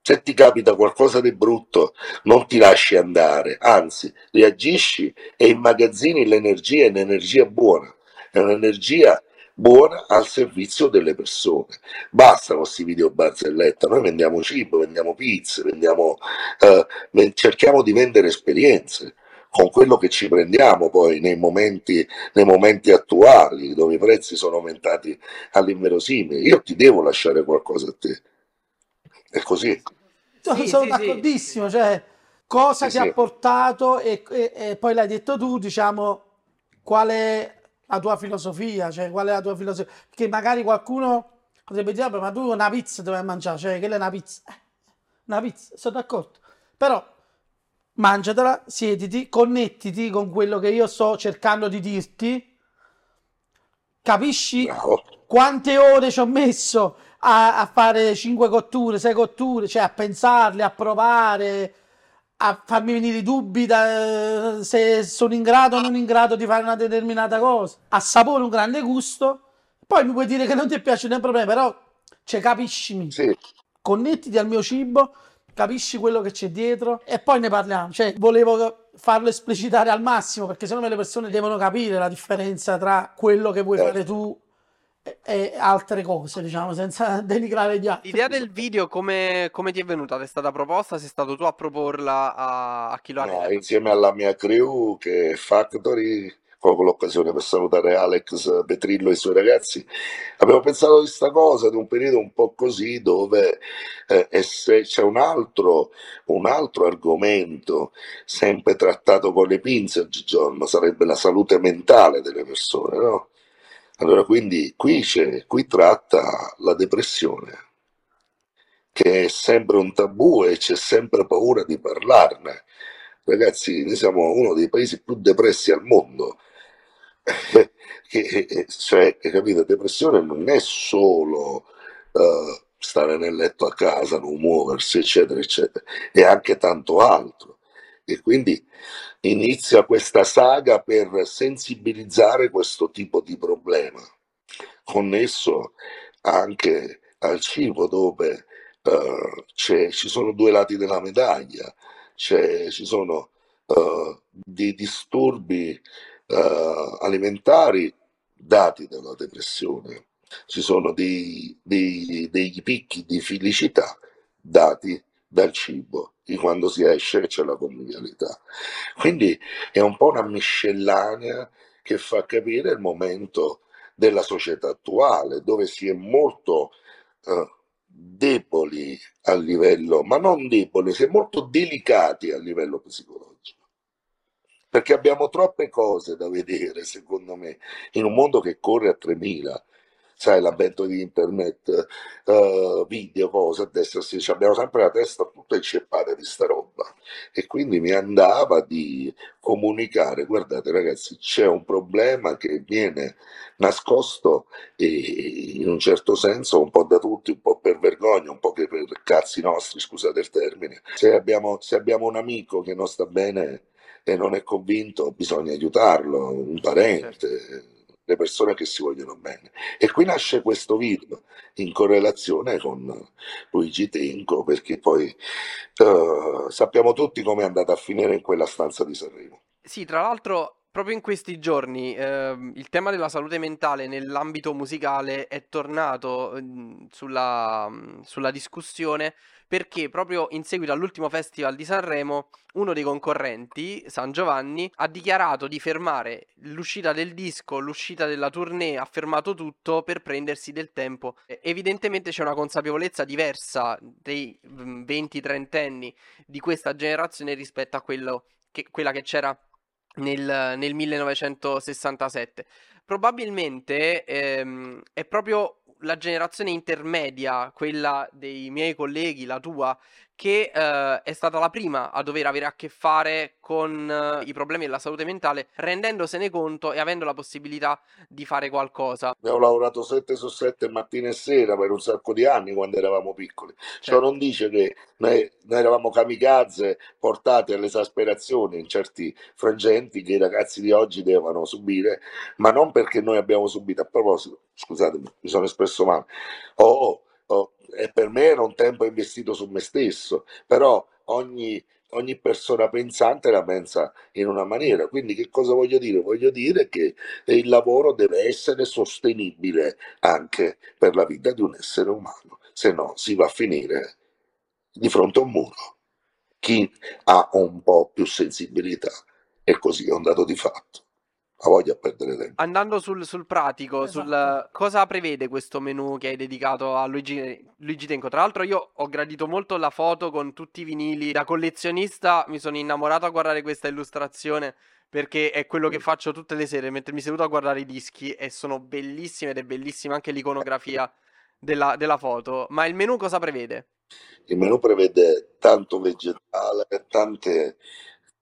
se ti capita qualcosa di brutto, non ti lasci andare, anzi, reagisci e immagazzini l'energia, è un'energia buona, è un'energia buona al servizio delle persone. Basta con questi video barzelletta, noi vendiamo cibo, vendiamo pizze, vendiamo, eh, cerchiamo di vendere esperienze con quello che ci prendiamo poi nei momenti, nei momenti attuali dove i prezzi sono aumentati all'inverosimile. Io ti devo lasciare qualcosa a te. È così. Sì, sono sì, d'accordissimo, sì. cioè cosa ti ha portato e, e, e poi l'hai detto tu, diciamo, quale la tua filosofia, cioè qual è la tua filosofia? Che magari qualcuno potrebbe dire, ma tu una pizza devi mangiare, cioè quella è una pizza. Una pizza, sono d'accordo. Però mangiatela, siediti, connettiti con quello che io sto cercando di dirti. Capisci Bravo. quante ore ci ho messo a, a fare 5 cotture, 6 cotture, cioè a pensarle, a provare, a farmi venire i dubbi da, se sono in grado o non in grado di fare una determinata cosa. Assapore un grande gusto, poi mi puoi dire che non ti piace, non è un problema, però cioè, capiscimi. Sì. Connettiti al mio cibo, capisci quello che c'è dietro e poi ne parliamo. Cioè, volevo farlo esplicitare al massimo perché me le persone devono capire la differenza tra quello che vuoi eh. fare tu e altre cose, diciamo, senza denigrare gli altri. L'idea del video come, come ti è venuta? Ti è stata proposta? Sei stato tu a proporla a, a chi lo ha no, Insieme alla mia crew che è Factory, con l'occasione per salutare Alex Petrillo e i suoi ragazzi, abbiamo pensato di questa cosa, di un periodo un po' così dove eh, c'è un altro, un altro argomento sempre trattato con le pinze oggigiorno, sarebbe la salute mentale delle persone, no? Allora, quindi qui, c'è, qui tratta la depressione, che è sempre un tabù e c'è sempre paura di parlarne. Ragazzi, noi siamo uno dei paesi più depressi al mondo. che, cioè, capito, depressione non è solo uh, stare nel letto a casa, non muoversi, eccetera, eccetera, è anche tanto altro. E quindi inizia questa saga per sensibilizzare questo tipo di problema, connesso anche al cibo dove uh, ci sono due lati della medaglia, ci sono uh, dei disturbi uh, alimentari dati dalla depressione, ci sono dei, dei, dei picchi di felicità dati dal cibo di quando si esce c'è la convivialità. Quindi è un po' una miscellanea che fa capire il momento della società attuale, dove si è molto eh, deboli a livello, ma non deboli, si è molto delicati a livello psicologico. Perché abbiamo troppe cose da vedere, secondo me, in un mondo che corre a 3000 sai, l'avvento di internet, uh, video, cose a destra e a sinistra, abbiamo sempre la testa tutta inceppata di sta roba. E quindi mi andava di comunicare, guardate ragazzi, c'è un problema che viene nascosto e in un certo senso un po' da tutti, un po' per vergogna, un po' che per cazzi nostri, scusate il termine. Se abbiamo, se abbiamo un amico che non sta bene e non è convinto, bisogna aiutarlo, un parente. Certo le persone che si vogliono bene. E qui nasce questo video in correlazione con Luigi Tenco, perché poi uh, sappiamo tutti come è andata a finire in quella stanza di Sanremo. Sì, tra l'altro proprio in questi giorni eh, il tema della salute mentale nell'ambito musicale è tornato eh, sulla, sulla, discussione perché proprio in seguito all'ultimo festival di Sanremo uno dei concorrenti, San Giovanni, ha dichiarato di fermare l'uscita del disco, l'uscita della tournée, ha fermato tutto per prendersi del tempo. Evidentemente c'è una consapevolezza diversa dei 20-30 anni di questa generazione rispetto a che, quella che c'era nel, nel 1967. Probabilmente ehm, è proprio la generazione intermedia, quella dei miei colleghi, la tua, che eh, è stata la prima a dover avere a che fare con eh, i problemi della salute mentale, rendendosene conto e avendo la possibilità di fare qualcosa. Abbiamo lavorato 7 su 7 mattina e sera per un sacco di anni quando eravamo piccoli. Certo. Ciò non dice che noi, noi eravamo kamikaze portati all'esasperazione in certi frangenti che i ragazzi di oggi devono subire, ma non perché noi abbiamo subito. A proposito, scusatemi, mi sono espresso male. Oh, oh, e per me era un tempo investito su me stesso, però ogni, ogni persona pensante la pensa in una maniera. Quindi che cosa voglio dire? Voglio dire che il lavoro deve essere sostenibile anche per la vita di un essere umano, se no si va a finire di fronte a un muro. Chi ha un po' più sensibilità è così, è un dato di fatto ha voglia a perdere tempo. Andando sul, sul pratico, esatto. sul, cosa prevede questo menu che hai dedicato a Luigi, Luigi Tenco? Tra l'altro io ho gradito molto la foto con tutti i vinili. Da collezionista mi sono innamorato a guardare questa illustrazione perché è quello che faccio tutte le sere mentre mi seduto a guardare i dischi e sono bellissime ed è bellissima anche l'iconografia della, della foto. Ma il menu cosa prevede? Il menu prevede tanto vegetale, tante,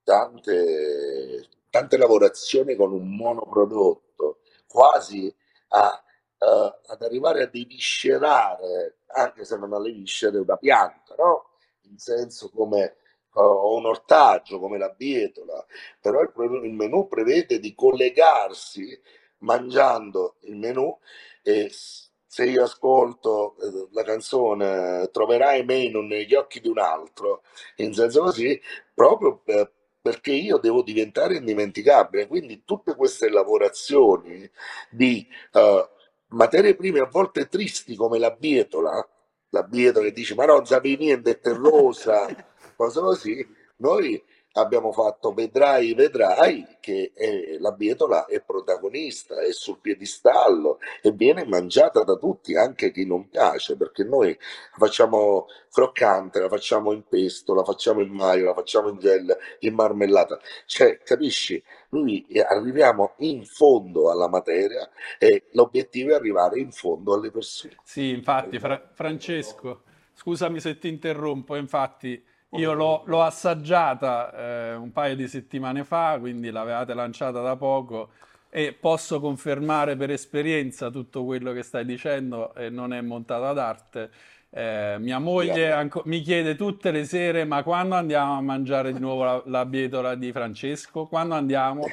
tante tante lavorazioni con un monoprodotto, quasi a, uh, ad arrivare a deviscerare, anche se non alle viscere, una pianta, no? In senso come uh, un ortaggio, come la bietola, però il, il menù prevede di collegarsi mangiando il menù e se io ascolto eh, la canzone Troverai me negli occhi di un altro, in senso così, proprio per, perché io devo diventare indimenticabile. Quindi tutte queste lavorazioni di uh, materie prime a volte tristi come la bietola, la bietola che dice ma non sapevi niente, è terrosa, cose così, noi abbiamo fatto Vedrai, vedrai che è, la bietola è protagonista, è sul piedistallo e viene mangiata da tutti, anche chi non piace, perché noi la facciamo croccante, la facciamo in pesto, la facciamo in maio, la facciamo in gel, in marmellata. Cioè, capisci? Noi arriviamo in fondo alla materia e l'obiettivo è arrivare in fondo alle persone. Sì, infatti, Fra- Francesco, scusami se ti interrompo, infatti io l'ho, l'ho assaggiata eh, un paio di settimane fa, quindi l'avevate lanciata da poco. e posso confermare per esperienza tutto quello che stai dicendo e non è montato ad arte. Eh, mia moglie anco- mi chiede tutte le sere: Ma quando andiamo a mangiare di nuovo la, la bietola di Francesco? Quando andiamo?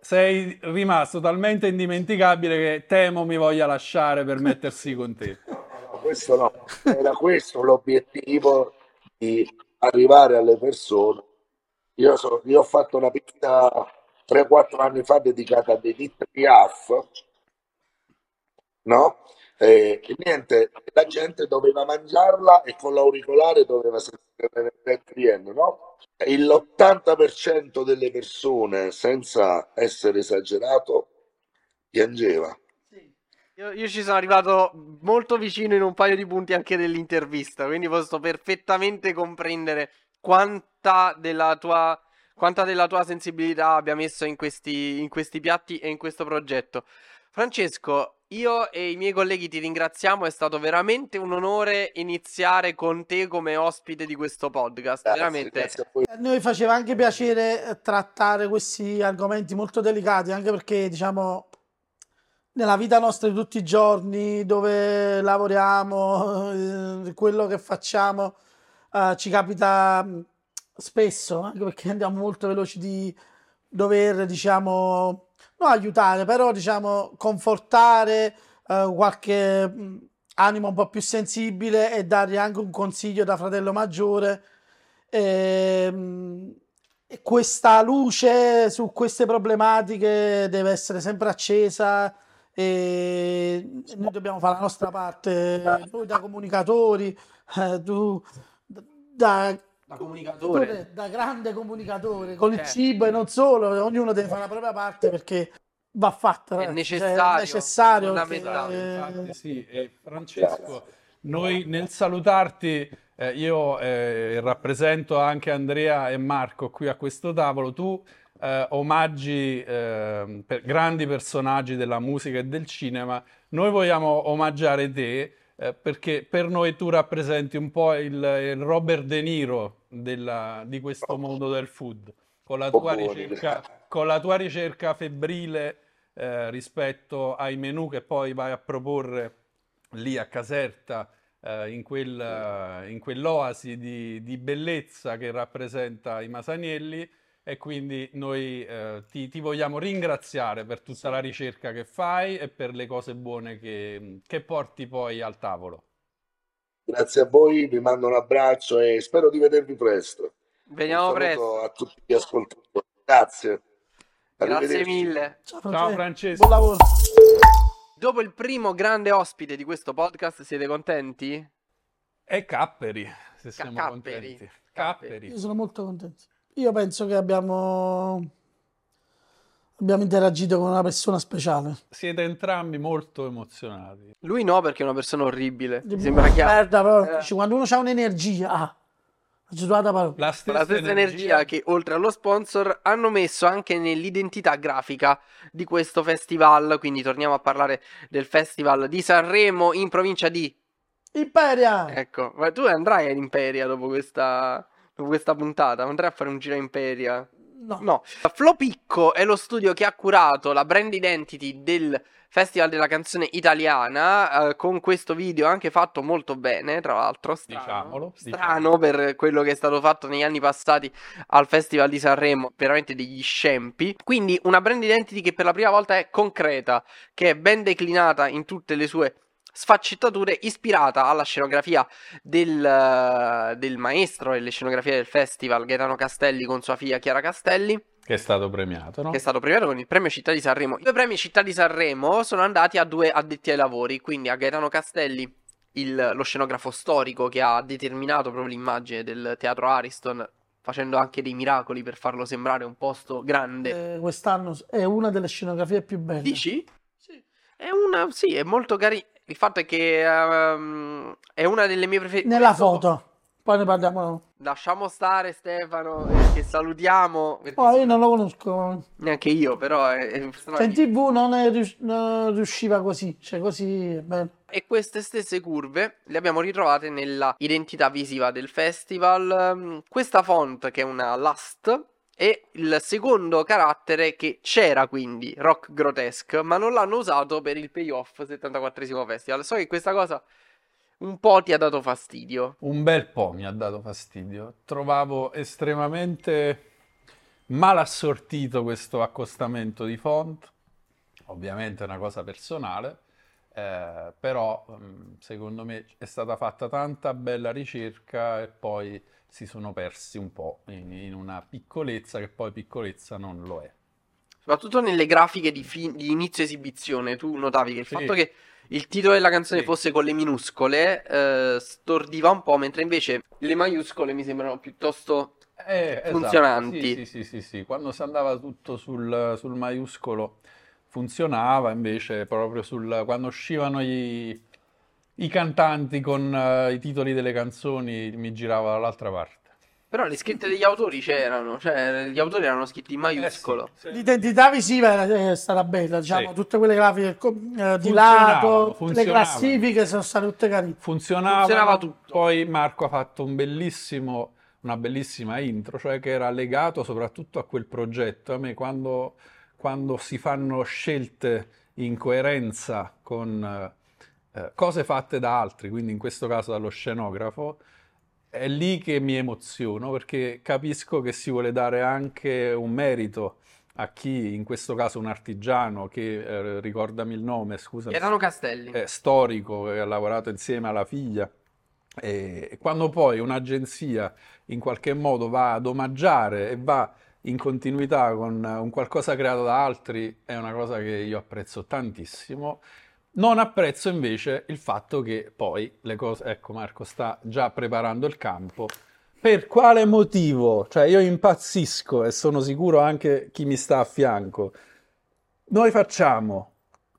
Sei rimasto talmente indimenticabile che temo mi voglia lasciare per mettersi con te. No, no, questo no, era questo l'obiettivo di arrivare alle persone. Io, so- io ho fatto una pizza 3-4 anni fa dedicata a Edith Piaf, no? E, e niente, la gente doveva mangiarla e con l'auricolare doveva sentire l'ETN, no? E l'80% delle persone, senza essere esagerato, piangeva. Io, io ci sono arrivato molto vicino in un paio di punti anche dell'intervista, quindi posso perfettamente comprendere quanta della tua, quanta della tua sensibilità abbia messo in questi, in questi piatti e in questo progetto. Francesco, io e i miei colleghi ti ringraziamo, è stato veramente un onore iniziare con te come ospite di questo podcast. Grazie, veramente. grazie a. A noi faceva anche piacere trattare questi argomenti molto delicati, anche perché, diciamo, nella vita nostra di tutti i giorni, dove lavoriamo, eh, quello che facciamo, eh, ci capita mh, spesso, anche perché andiamo molto veloci di dover, diciamo, non aiutare, però, diciamo, confortare eh, qualche mh, animo un po' più sensibile e dargli anche un consiglio da fratello maggiore. Ehm, E, questa luce su queste problematiche deve essere sempre accesa e noi dobbiamo fare la nostra parte, noi da comunicatori, eh, tu da, Da comunicatore. tu da grande comunicatore, con il Certo. cibo e non solo, ognuno deve fare la propria parte perché va fatta. È ragazzi, cioè, necessario, è necessario perché- Infatti sì, e Francesco, noi nel salutarti, eh, io eh, rappresento anche Andrea e Marco qui a questo tavolo, tu eh, omaggi eh, per grandi personaggi della musica e del cinema, noi vogliamo omaggiare te eh, perché per noi tu rappresenti un po' il, il Robert De Niro della- di questo mondo del food, con la tua ricerca, con la tua ricerca febbrile eh, rispetto ai menù che poi vai a proporre lì a Caserta, eh, in quel, in quell'oasi di, di bellezza che rappresenta i Masanielli. E quindi noi eh, ti, ti vogliamo ringraziare per tutta la ricerca che fai e per le cose buone che, che porti poi al tavolo. Grazie a voi, vi mando un abbraccio e spero di vedervi presto. Veniamo Un saluto presto. a tutti gli ascoltatori. Grazie. Grazie mille. Ciao Ciao Francesco, Francesco. buon lavoro. Dopo il primo grande ospite di questo podcast, siete contenti? E Capperi, se siamo Capperi. contenti. Capperi. Io sono molto contento. Io penso che abbiamo, abbiamo interagito con una persona speciale. Siete entrambi molto emozionati. Lui no, perché è una persona orribile. Mi sembra chiaro. Merda, però, Eh. quando uno ha un'energia, ah, la stessa, la stessa energia che oltre allo sponsor hanno messo anche nell'identità grafica di questo festival, quindi torniamo a parlare del festival di Sanremo in provincia di... Imperia! Ecco, ma tu andrai ad Imperia dopo questa, dopo questa puntata, andrai a fare un giro a Imperia? No. No, Flopicco è lo studio che ha curato la brand identity del Festival della canzone italiana, eh, con questo video anche fatto molto bene, tra l'altro, strano, Diciamolo, strano per quello che è stato fatto negli anni passati al Festival di Sanremo, veramente degli scempi. Quindi una brand identity che per la prima volta è concreta, che è ben declinata in tutte le sue sfaccettature, ispirata alla scenografia del, eh, del maestro e le scenografie del festival Gaetano Castelli con sua figlia Chiara Castelli che è stato premiato, no? che è stato premiato con il premio Città di Sanremo. I due premi Città di Sanremo sono andati a due addetti ai lavori, quindi a Gaetano Castelli, il- lo scenografo storico che ha determinato proprio l'immagine del teatro Ariston, facendo anche dei miracoli per farlo sembrare un posto grande. Eh, quest'anno è una delle scenografie più belle. Dici? Sì. È una, sì, è molto carina. Il fatto è che ehm, è una delle mie preferite. Nella foto. Poi ne parliamo. Lasciamo stare Stefano, eh, che salutiamo. Oh, io non lo conosco. Neanche io, però è, è un Cioè, in tv non, è non riusciva così. Cioè, così è bello. E queste stesse curve le abbiamo ritrovate nella identità visiva del festival. Ehm, Questa font, che è una Last, E il secondo carattere che c'era quindi, Rock Grotesque, ma non l'hanno usato per il payoff 74esimo festival. So che questa cosa un po' ti ha dato fastidio. Un bel po' mi ha dato fastidio. Trovavo estremamente mal assortito questo accostamento di font. Ovviamente è una cosa personale, eh, però mm, secondo me è stata fatta tanta bella ricerca e poi si sono persi un po' in, in una piccolezza che poi piccolezza non lo è. Soprattutto nelle grafiche di, fi- di inizio esibizione, tu notavi che il Sì. fatto che il titolo della canzone Sì. fosse con le minuscole eh, stordiva un po', mentre invece le maiuscole mi sembrano piuttosto Eh, esatto. Funzionanti. Sì, sì, sì, sì, sì. Quando si andava tutto sul, sul maiuscolo funzionava, invece proprio sul, quando uscivano i, i cantanti con eh, i titoli delle canzoni mi girava dall'altra parte. Però le scritte degli autori c'erano, cioè gli autori erano scritti in maiuscolo. Eh sì, sì. L'identità visiva era- è stata bella, diciamo, Sì. tutte quelle grafiche eh, di lato, le funzionavano. classifiche sono state tutte carine. Funzionava, Funzionava tutto. Poi Marco ha fatto un bellissimo, una bellissima intro, cioè che era legato soprattutto a quel progetto. A me quando, quando si fanno scelte in coerenza con eh, cose fatte da altri, quindi in questo caso dallo scenografo, è lì che mi emoziono perché capisco che si vuole dare anche un merito a chi, in questo caso un artigiano che, eh, ricordami il nome, scusa, Erano Castelli. è storico che ha lavorato insieme alla figlia. E quando poi un'agenzia in qualche modo va ad omaggiare e va in continuità con un qualcosa creato da altri, è una cosa che io apprezzo tantissimo. Non apprezzo invece il fatto che poi le cose, ecco Marco sta già preparando il campo. Per quale motivo? Cioè io impazzisco e sono sicuro anche chi mi sta a fianco. Noi facciamo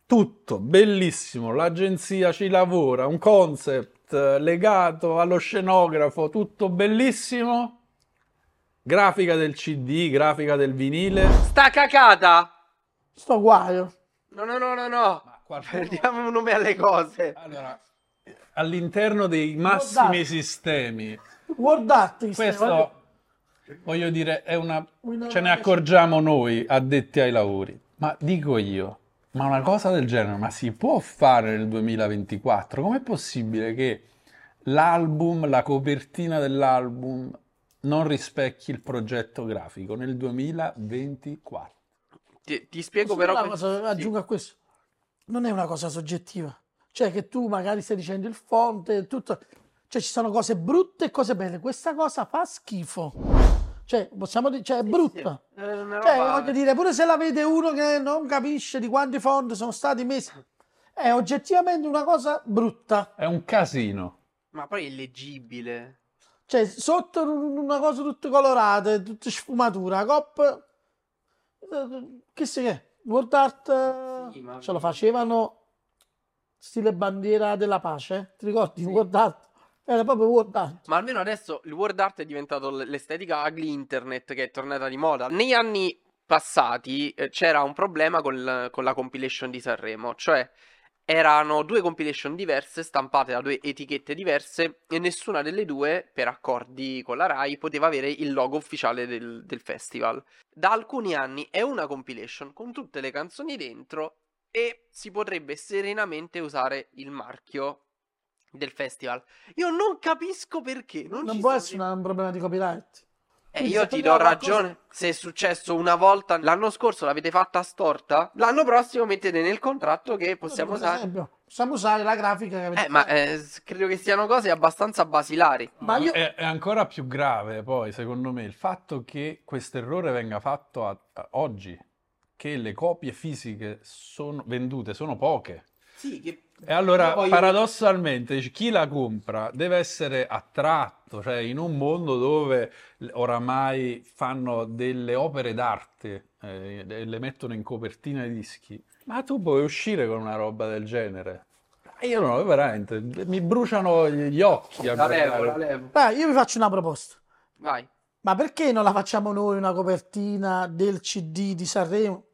tutto bellissimo, l'agenzia ci lavora, un concept eh, legato allo scenografo, tutto bellissimo. Grafica del CD, grafica del vinile. Sta cacata! Sto guaio. No, no, no, no, no. Qualcuno- Diamo un nome alle cose. Allora, all'interno dei massimi sistemi, Word Artist. questo voglio dire, è una... Una- ce ne accorgiamo noi addetti ai lavori. Ma dico io, ma una cosa del genere, ma si può fare nel 2024? Com'è possibile che l'album, la copertina dell'album non rispecchi il progetto grafico nel 2024? Ti, ti spiego Posso però... cosa, sì. aggiungo a questo. Non è una cosa soggettiva. Cioè che tu magari stai dicendo il fonte e tutto. Cioè ci sono cose brutte e cose belle. Questa cosa fa schifo. Cioè, possiamo dire, cioè è brutta. È una Cioè, roba- voglio dire, pure se la vede uno che non capisce di quanti font sono stati messi, è oggettivamente una cosa brutta. È un casino. Ma poi è illeggibile. Cioè, sotto una cosa tutte colorate, tutte sfumature, la coppa... eh, Che si è? World Art Sì, ma- ce lo facevano stile bandiera della pace? Ti ricordi? World Art? Era proprio World Art. Ma almeno adesso il word art è diventato l'estetica ugly internet che è tornata di moda. Negli anni passati eh, c'era un problema col- con la compilation di Sanremo, cioè erano due compilation diverse stampate da due etichette diverse e nessuna delle due, per accordi con la Rai, poteva avere il logo ufficiale del, del festival. Da alcuni anni è una compilation con tutte le canzoni dentro e si potrebbe serenamente usare il marchio del festival. Io non capisco perché. Non, Non può essere un problema di copyright. Eh, Quindi io ti do ragione. Se è successo una volta l'anno scorso, l'avete fatta storta. L'anno prossimo mettete nel contratto che possiamo Per usare. esempio, possiamo usare la grafica che avete Eh, ma fatto. eh, credo che siano cose abbastanza basilari. Ma io- È, è ancora più grave poi, secondo me, il fatto che questo errore venga fatto a- a- oggi, che le copie fisiche sono vendute sono poche. Sì, che... E allora, Io voglio- paradossalmente, chi la compra deve essere attratto, cioè in un mondo dove oramai fanno delle opere d'arte eh, e le mettono in copertina di dischi, ma tu puoi uscire con una roba del genere? Io no, veramente, mi bruciano gli occhi La levo, la levo. Beh, io vi faccio una proposta. Vai. Ma perché non la facciamo noi una copertina del CD di Sanremo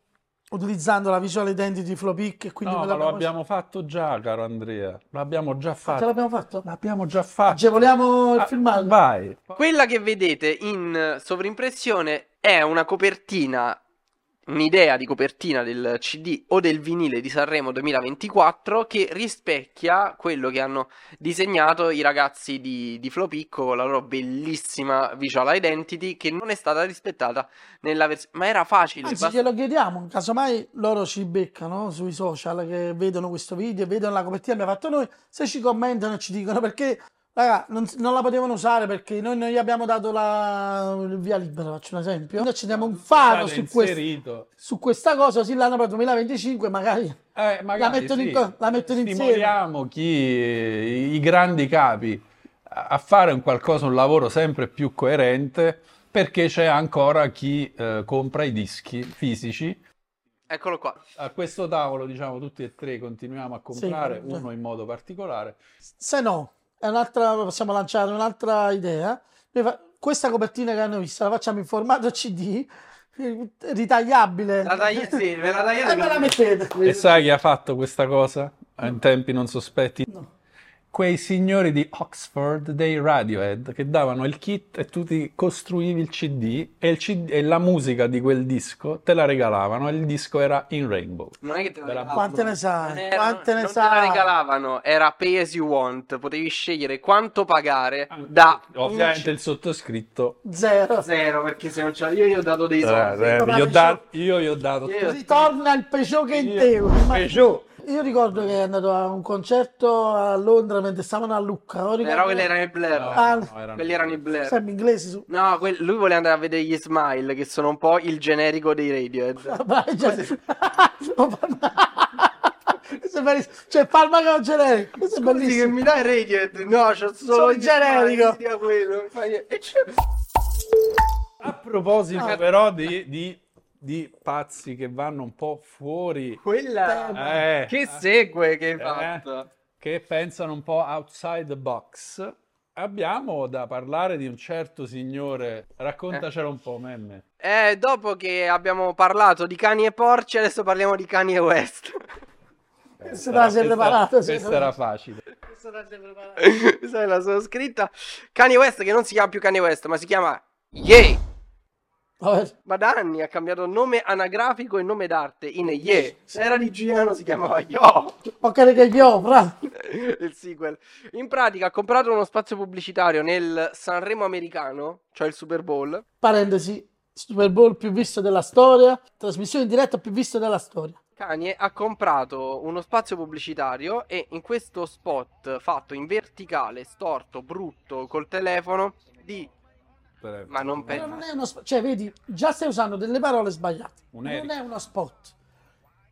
utilizzando la visual identity di Flopic e quindi No, ma lo l'abbiamo- abbiamo fatto già, caro Andrea. L'abbiamo già Ce fatto. l'abbiamo fatto? L'abbiamo già fatto. Agevoliamo il Ah, filmato? Vai. Quella che vedete in sovrimpressione è una copertina un'idea di copertina del CD o del vinile di Sanremo 2024 che rispecchia quello che hanno disegnato i ragazzi di, di Flopicco con la loro bellissima visual identity che non è stata rispettata nella versione ma era facile Anzi, basta- glielo chiediamo, casomai loro ci beccano sui social che vedono questo video, vedono la copertina che abbiamo fatto noi, se ci commentano e ci dicono perché, raga, non, non la potevano usare perché noi non gli abbiamo dato la, il via libera, faccio un esempio. Noi accendiamo un faro su, quest- su questa cosa, così l'anno per 2025 magari... Eh, magari La mettono in sì. co- la mettono insieme. Stimoliamo chi, i grandi capi a fare un qualcosa, un lavoro sempre più coerente, perché c'è ancora chi eh, compra i dischi fisici. eccolo qua A questo tavolo, diciamo, tutti e tre continuiamo a comprare, Sì. uno in modo particolare. Se no, possiamo lanciare un'altra idea. Questa copertina che hanno visto la facciamo in formato CD, eh, ritagliabile. La tagli- sì, ve la tagliate E me la mettete. E sai chi ha fatto questa cosa in tempi non sospetti? Quei signori di Oxford dei Radiohead che davano il kit e tu ti costruivi il CD e, il CD e la musica di quel disco te la regalavano e il disco era in rainbow. Non è che te la regalavano. Quante ne sai? Era- Quante ne non te la sai? regalavano, era pay as you want, potevi scegliere quanto pagare da Ovviamente il sottoscritto. Zero. zero, perché se non c'era io gli ho dato dei eh, soldi. eh, ho Peugeot- dato- io gli ho dato Io- Ritorna il Peugeot che intero. Ma- Peugeot. Io ricordo che è andato a un concerto a Londra mentre stavano a Lucca. Ricordo- Però quelli erano i Blair. No, Ah, no, erano- Quelli erano i Blair. Sempre inglesi su. No, quel- lui voleva andare a vedere gli Smile, che sono un po' il generico dei Radiohead. Vai, cioè- Questo è bellissimo. Cioè, farmaco generico. Questo è Scusi che bellissimo. mi dai Radiohead? No, c'ho solo Sono gli generico. Smile, quello. E c'è- A proposito Ah. però di, di- di pazzi che vanno un po' fuori, Quella eh, che eh, segue che hai eh, fatto. che pensano un po' outside the box, abbiamo da parlare di un certo signore. Raccontacelo un po', Memme. Eh, dopo che abbiamo parlato di cani e porci, adesso parliamo di Kanye West. Questo sei preparato. Questa secondo era facile. Questo te la sei preparato. Sai la sono scritta. Kanye West che non si chiama più Kanye West, ma si chiama Ye. Ma da anni ha cambiato nome anagrafico e nome d'arte in Ye. Se era di Giuliano si chiamava Yo. Ok, che io, fra. il sequel. In pratica ha comprato uno spazio pubblicitario nel Sanremo americano, cioè il Super Bowl. Parentesi. Super Bowl più visto della storia. Trasmissione in diretta più vista della storia. Kanye ha comprato uno spazio pubblicitario e in questo spot fatto in verticale, storto, brutto, col telefono, di... Ma non Però penso... non è uno spot. Cioè, vedi, già stai usando delle parole sbagliate. Un non è uno spot.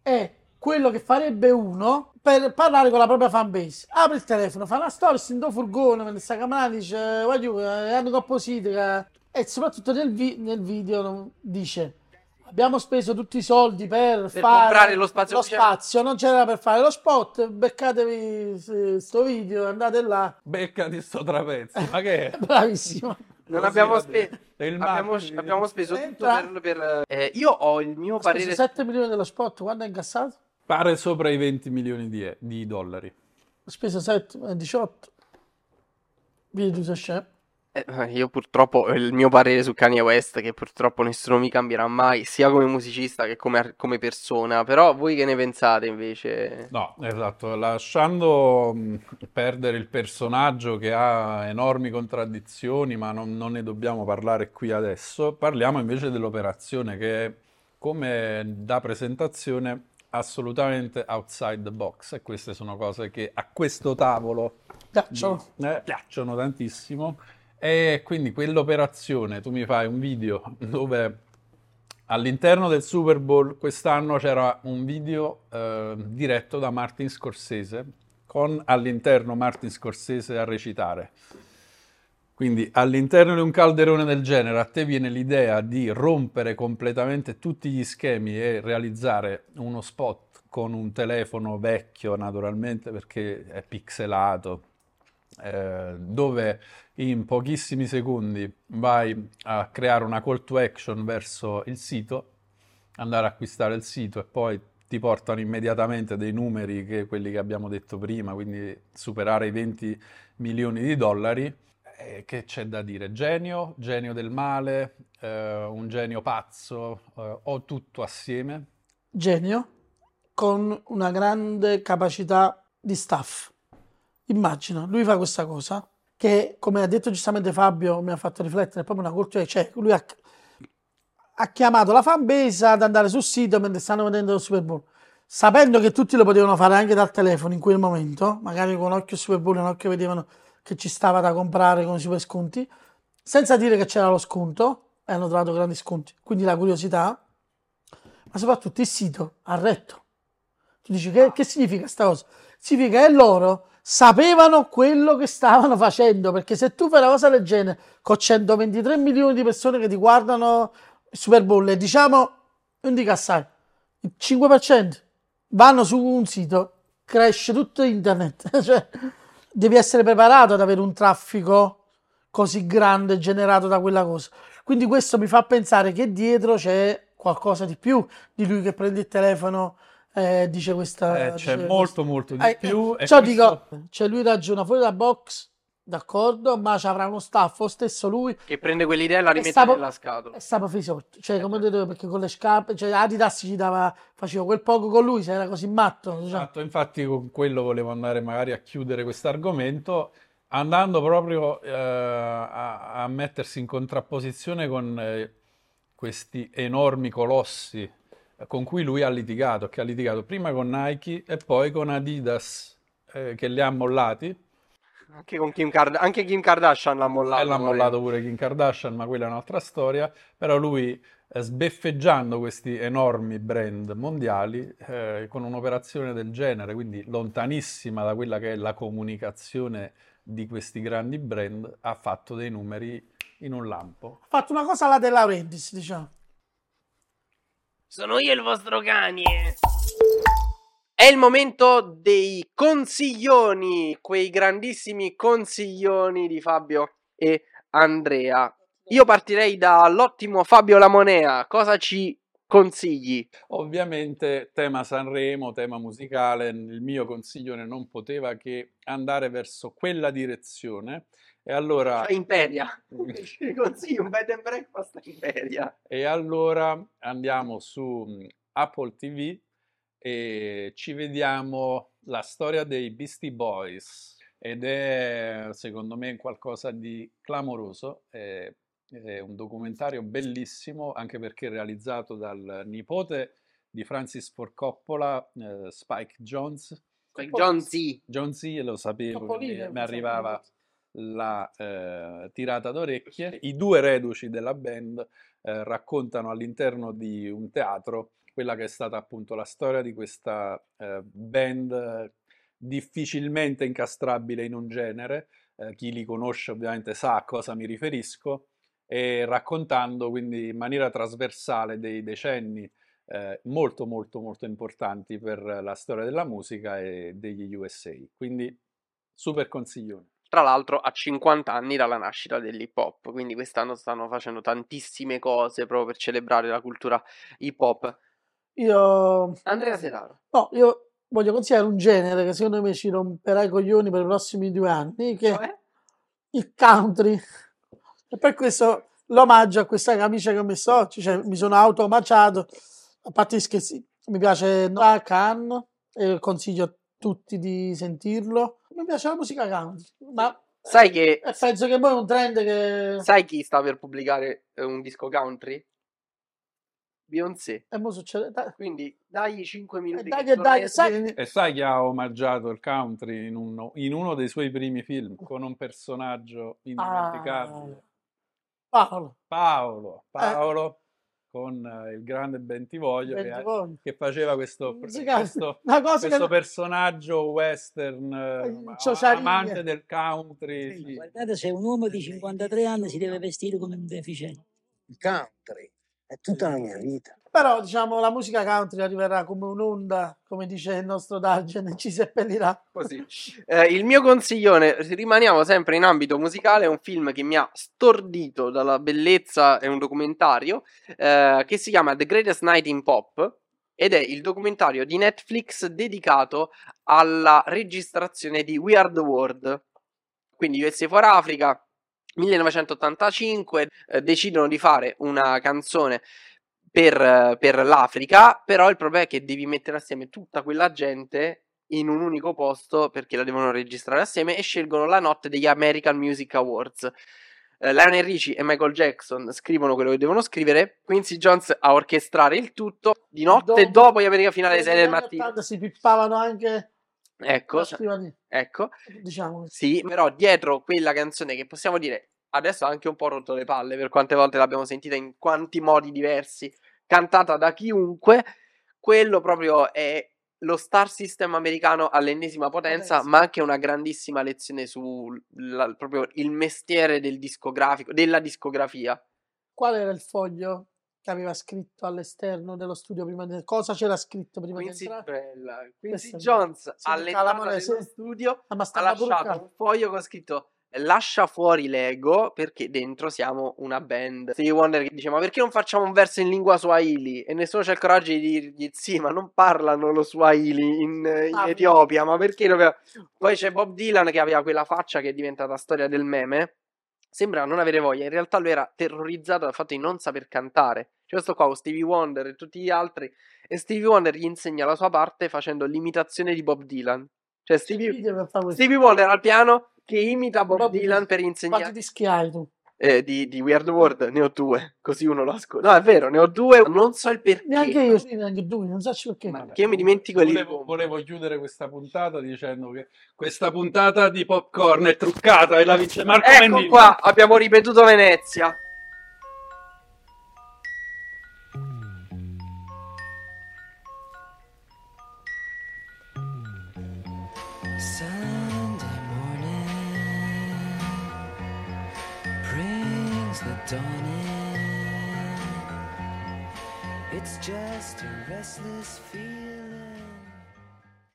È quello che farebbe uno per parlare con la propria fanbase. Apre il telefono, fa una storia, in do furgone, mentre sta camminando, dice, voglio, eh, hanno compositica. E soprattutto nel, vi- nel video dice, abbiamo speso tutti i soldi per, fare comprare lo spazio lo ufficiale." spazio, non c'era per fare lo spot, beccatevi eh, sto video, andate là. Becca di sto trapezzo. Ma che è? Bravissimo. Non Così, abbiamo, spe- abbiamo, abbiamo speso tutto Entra. per... per- eh, io ho il mio speso parere... 7 milioni dello spot, quando è incassato? Pare sopra i 20 milioni di, di dollari. Ho speso 7, eh, 18. Video di Sasha. Eh, io purtroppo ho il mio parere su Kanye West, che purtroppo nessuno mi cambierà mai, sia come musicista che come, come persona. Però voi che ne pensate invece? No, esatto, lasciando mh, perdere il personaggio che ha enormi contraddizioni, ma non, non ne dobbiamo parlare qui adesso, parliamo invece dell'operazione che è, come da presentazione, assolutamente outside the box e queste sono cose che a questo tavolo Piacciono. eh, piacciono tantissimo e quindi quell'operazione, tu mi fai un video dove all'interno del Super Bowl quest'anno c'era un video eh, diretto da Martin Scorsese con all'interno Martin Scorsese a recitare. Quindi all'interno di un calderone del genere a te viene l'idea di rompere completamente tutti gli schemi e realizzare uno spot con un telefono vecchio naturalmente perché è pixelato, eh, dove in pochissimi secondi vai a creare una call to action verso il sito, andare a acquistare il sito e poi ti portano immediatamente dei numeri che quelli che abbiamo detto prima, quindi superare i 20 milioni di dollari. Eh, che c'è da dire? Genio, genio del male, eh, un genio pazzo, eh, o tutto assieme? Genio con una grande capacità di staff. Immagina, lui fa questa cosa che, come ha detto giustamente Fabio, mi ha fatto riflettere, è proprio una cultura, cioè lui ha, ha chiamato la fanbase ad andare sul sito mentre stanno vedendo il Super Bowl sapendo che tutti lo potevano fare anche dal telefono in quel momento, magari con occhio Super Bowl e un occhio vedevano che ci stava da comprare con i super sconti, senza dire che c'era lo sconto, e hanno trovato grandi sconti. Quindi la curiosità, ma soprattutto il sito ha retto. Tu dici che, che significa questa cosa? Significa che loro sapevano quello che stavano facendo, perché se tu fai una cosa del genere con 123 milioni di persone che ti guardano il Super Bowl e diciamo, non dica assai, il 5% vanno su un sito, cresce tutto internet. cioè, devi essere preparato ad avere un traffico così grande generato da quella cosa. Quindi questo mi fa pensare che dietro c'è qualcosa di più di lui che prende il telefono eh, dice questa... Eh, c'è dice molto questa. molto di Eh, più. e Cioè questo- dico, cioè lui ragiona fuori dalla box, d'accordo, ma ci avrà uno staff, lo stesso lui, Che prende quell'idea e la È rimette stato- nella scatola. e stava fisotto. Cioè, come ho detto, perché con le scarpe, cioè Adidas ci dava, faceva quel poco con lui, se era così matto. Esatto, infatti con quello volevo andare magari a chiudere questo argomento, andando proprio eh, a, a mettersi in contrapposizione con eh, questi enormi colossi eh, con cui lui ha litigato, che ha litigato prima con Nike e poi con Adidas, eh, che li ha mollati. Anche, con Kim Card- anche Kim Kardashian l'ha mollato. E l'ha mollato pure Kim Kardashian, ma quella è un'altra storia. Però lui, eh, sbeffeggiando questi enormi brand mondiali, eh, con un'operazione del genere, quindi lontanissima da quella che è la comunicazione di questi grandi brand, ha fatto dei numeri in un lampo. Ha fatto una cosa alla De Laurentiis, diciamo. Sono io il vostro cane. È il momento dei consiglioni, quei grandissimi consiglioni di Fabio e Andrea. Io partirei dall'ottimo Fabio Lamonea. Cosa ci consigli? Ovviamente tema Sanremo, tema musicale, il mio consiglione non poteva che andare verso quella direzione. E allora... Cioè, Imperia. Ci consigli un bed and breakfast Imperia. E allora andiamo su mh, Apple TV e ci vediamo la storia dei Beastie Boys ed è secondo me qualcosa di clamoroso, è, è un documentario bellissimo anche perché realizzato dal nipote di Francis Ford Coppola, eh, Spike Jones. John Z. John Z lo sapevo, mi, arrivava fosse. La eh, tirata d'orecchie. I due reduci della band eh, raccontano all'interno di un teatro quella che è stata appunto la storia di questa eh, band difficilmente incastrabile in un genere. Eh, chi li conosce ovviamente sa a cosa mi riferisco e raccontando quindi in maniera trasversale dei decenni eh, molto molto molto importanti per la storia della musica e degli USA. Quindi super consiglione. Tra l'altro a 50 anni dalla nascita dell'hip hop, quindi quest'anno stanno facendo tantissime cose proprio per celebrare la cultura hip hop. Io, Andrea Seraro. no, io voglio consigliare un genere che secondo me ci romperà i coglioni per i prossimi due anni, che è Cioè? il country. E per questo l'omaggio a questa camicia che ho messo oggi, cioè mi sono automaggiato, a parte gli scherzi, mi piace Noah Khan e consiglio a tutti di sentirlo. Mi piace la musica country, ma Sai che e penso che poi è un trend che sai chi sta per pubblicare eh, un disco country? Beyoncé. e mo succede. Dai, Quindi dagli 5 minuti e dai che dai, sai, E sai chi ha omaggiato il country in uno, in uno dei suoi primi film con un personaggio indimenticabile? Ah, Paolo, Paolo, Paolo con eh, il grande Bentivoglio che, Bentivoglio. che faceva questo, questo, questo che personaggio western, eh, amante del country. sì. Guardate, se un uomo di 53 anni si deve vestire come un deficiente. Il country è tutta la mia vita. Però, diciamo, la musica country arriverà come un'onda, come dice il nostro Dargen, e ci seppellirà. Così. Eh, il mio consiglione, rimaniamo sempre in ambito musicale, è un film che mi ha stordito dalla bellezza, è un documentario eh, che si chiama The Greatest Night in Pop ed è il documentario di Netflix dedicato alla registrazione di We Are the World. Quindi USA for Africa, 1985 eh, decidono di fare una canzone per, per l'Africa, però il problema è che devi mettere assieme tutta quella gente in un unico posto perché la devono registrare assieme e scelgono la notte degli American Music Awards. Eh, Lionel Richie e Michael Jackson scrivono quello che devono scrivere, Quincy Jones a orchestrare il tutto di notte Dopo- dopo gli America fino alle 6 del mattino. 80 si pippavano anche Ecco, ecco. diciamo. Sì, però dietro quella canzone che possiamo dire adesso ha anche un po' rotto le palle per quante volte l'abbiamo sentita in quanti modi diversi, cantata da chiunque, quello proprio è lo star system americano all'ennesima potenza, Potenza. ma anche una grandissima lezione su la- proprio il mestiere del discografico, della discografia. Qual era il foglio che aveva scritto all'esterno dello studio prima di cosa c'era scritto prima Quincy, di entrare? bella, Quincy Jones sì, Calamorese. dello studio Ah, ha lasciato un foglio con scritto lascia fuori l'ego perché dentro siamo una band. Stevie Wonder che dice ma perché non facciamo un verso in lingua swahili? E nessuno c'ha il coraggio di dirgli sì ma non parlano lo swahili in, in Ah, Etiopia ma perché doveva... poi c'è Bob Dylan che aveva quella faccia che è diventata storia del meme. Sembra non avere voglia in realtà lui era terrorizzato dal fatto di non saper cantare. C'è questo qua con Stevie Wonder e tutti gli altri e Stevie Wonder gli insegna la sua parte facendo l'imitazione di Bob Dylan. Cioè Stevie. Stevie Wonder al piano che imita Bob, Bob Dylan Dylan. per Quanti insegnare dischi hai tu? eh, di, di Weird World ne ho due così uno lo ascolta no è vero ne ho due non so il perché Neanche io, sì, neanche tu, non so perché. Ma- Che io mi dimentico li volevo, volevo chiudere questa puntata dicendo che questa puntata di popcorn è truccata e la vince Marco ecco Mennini. qua abbiamo ripetuto Venezia It's just a restless feeling.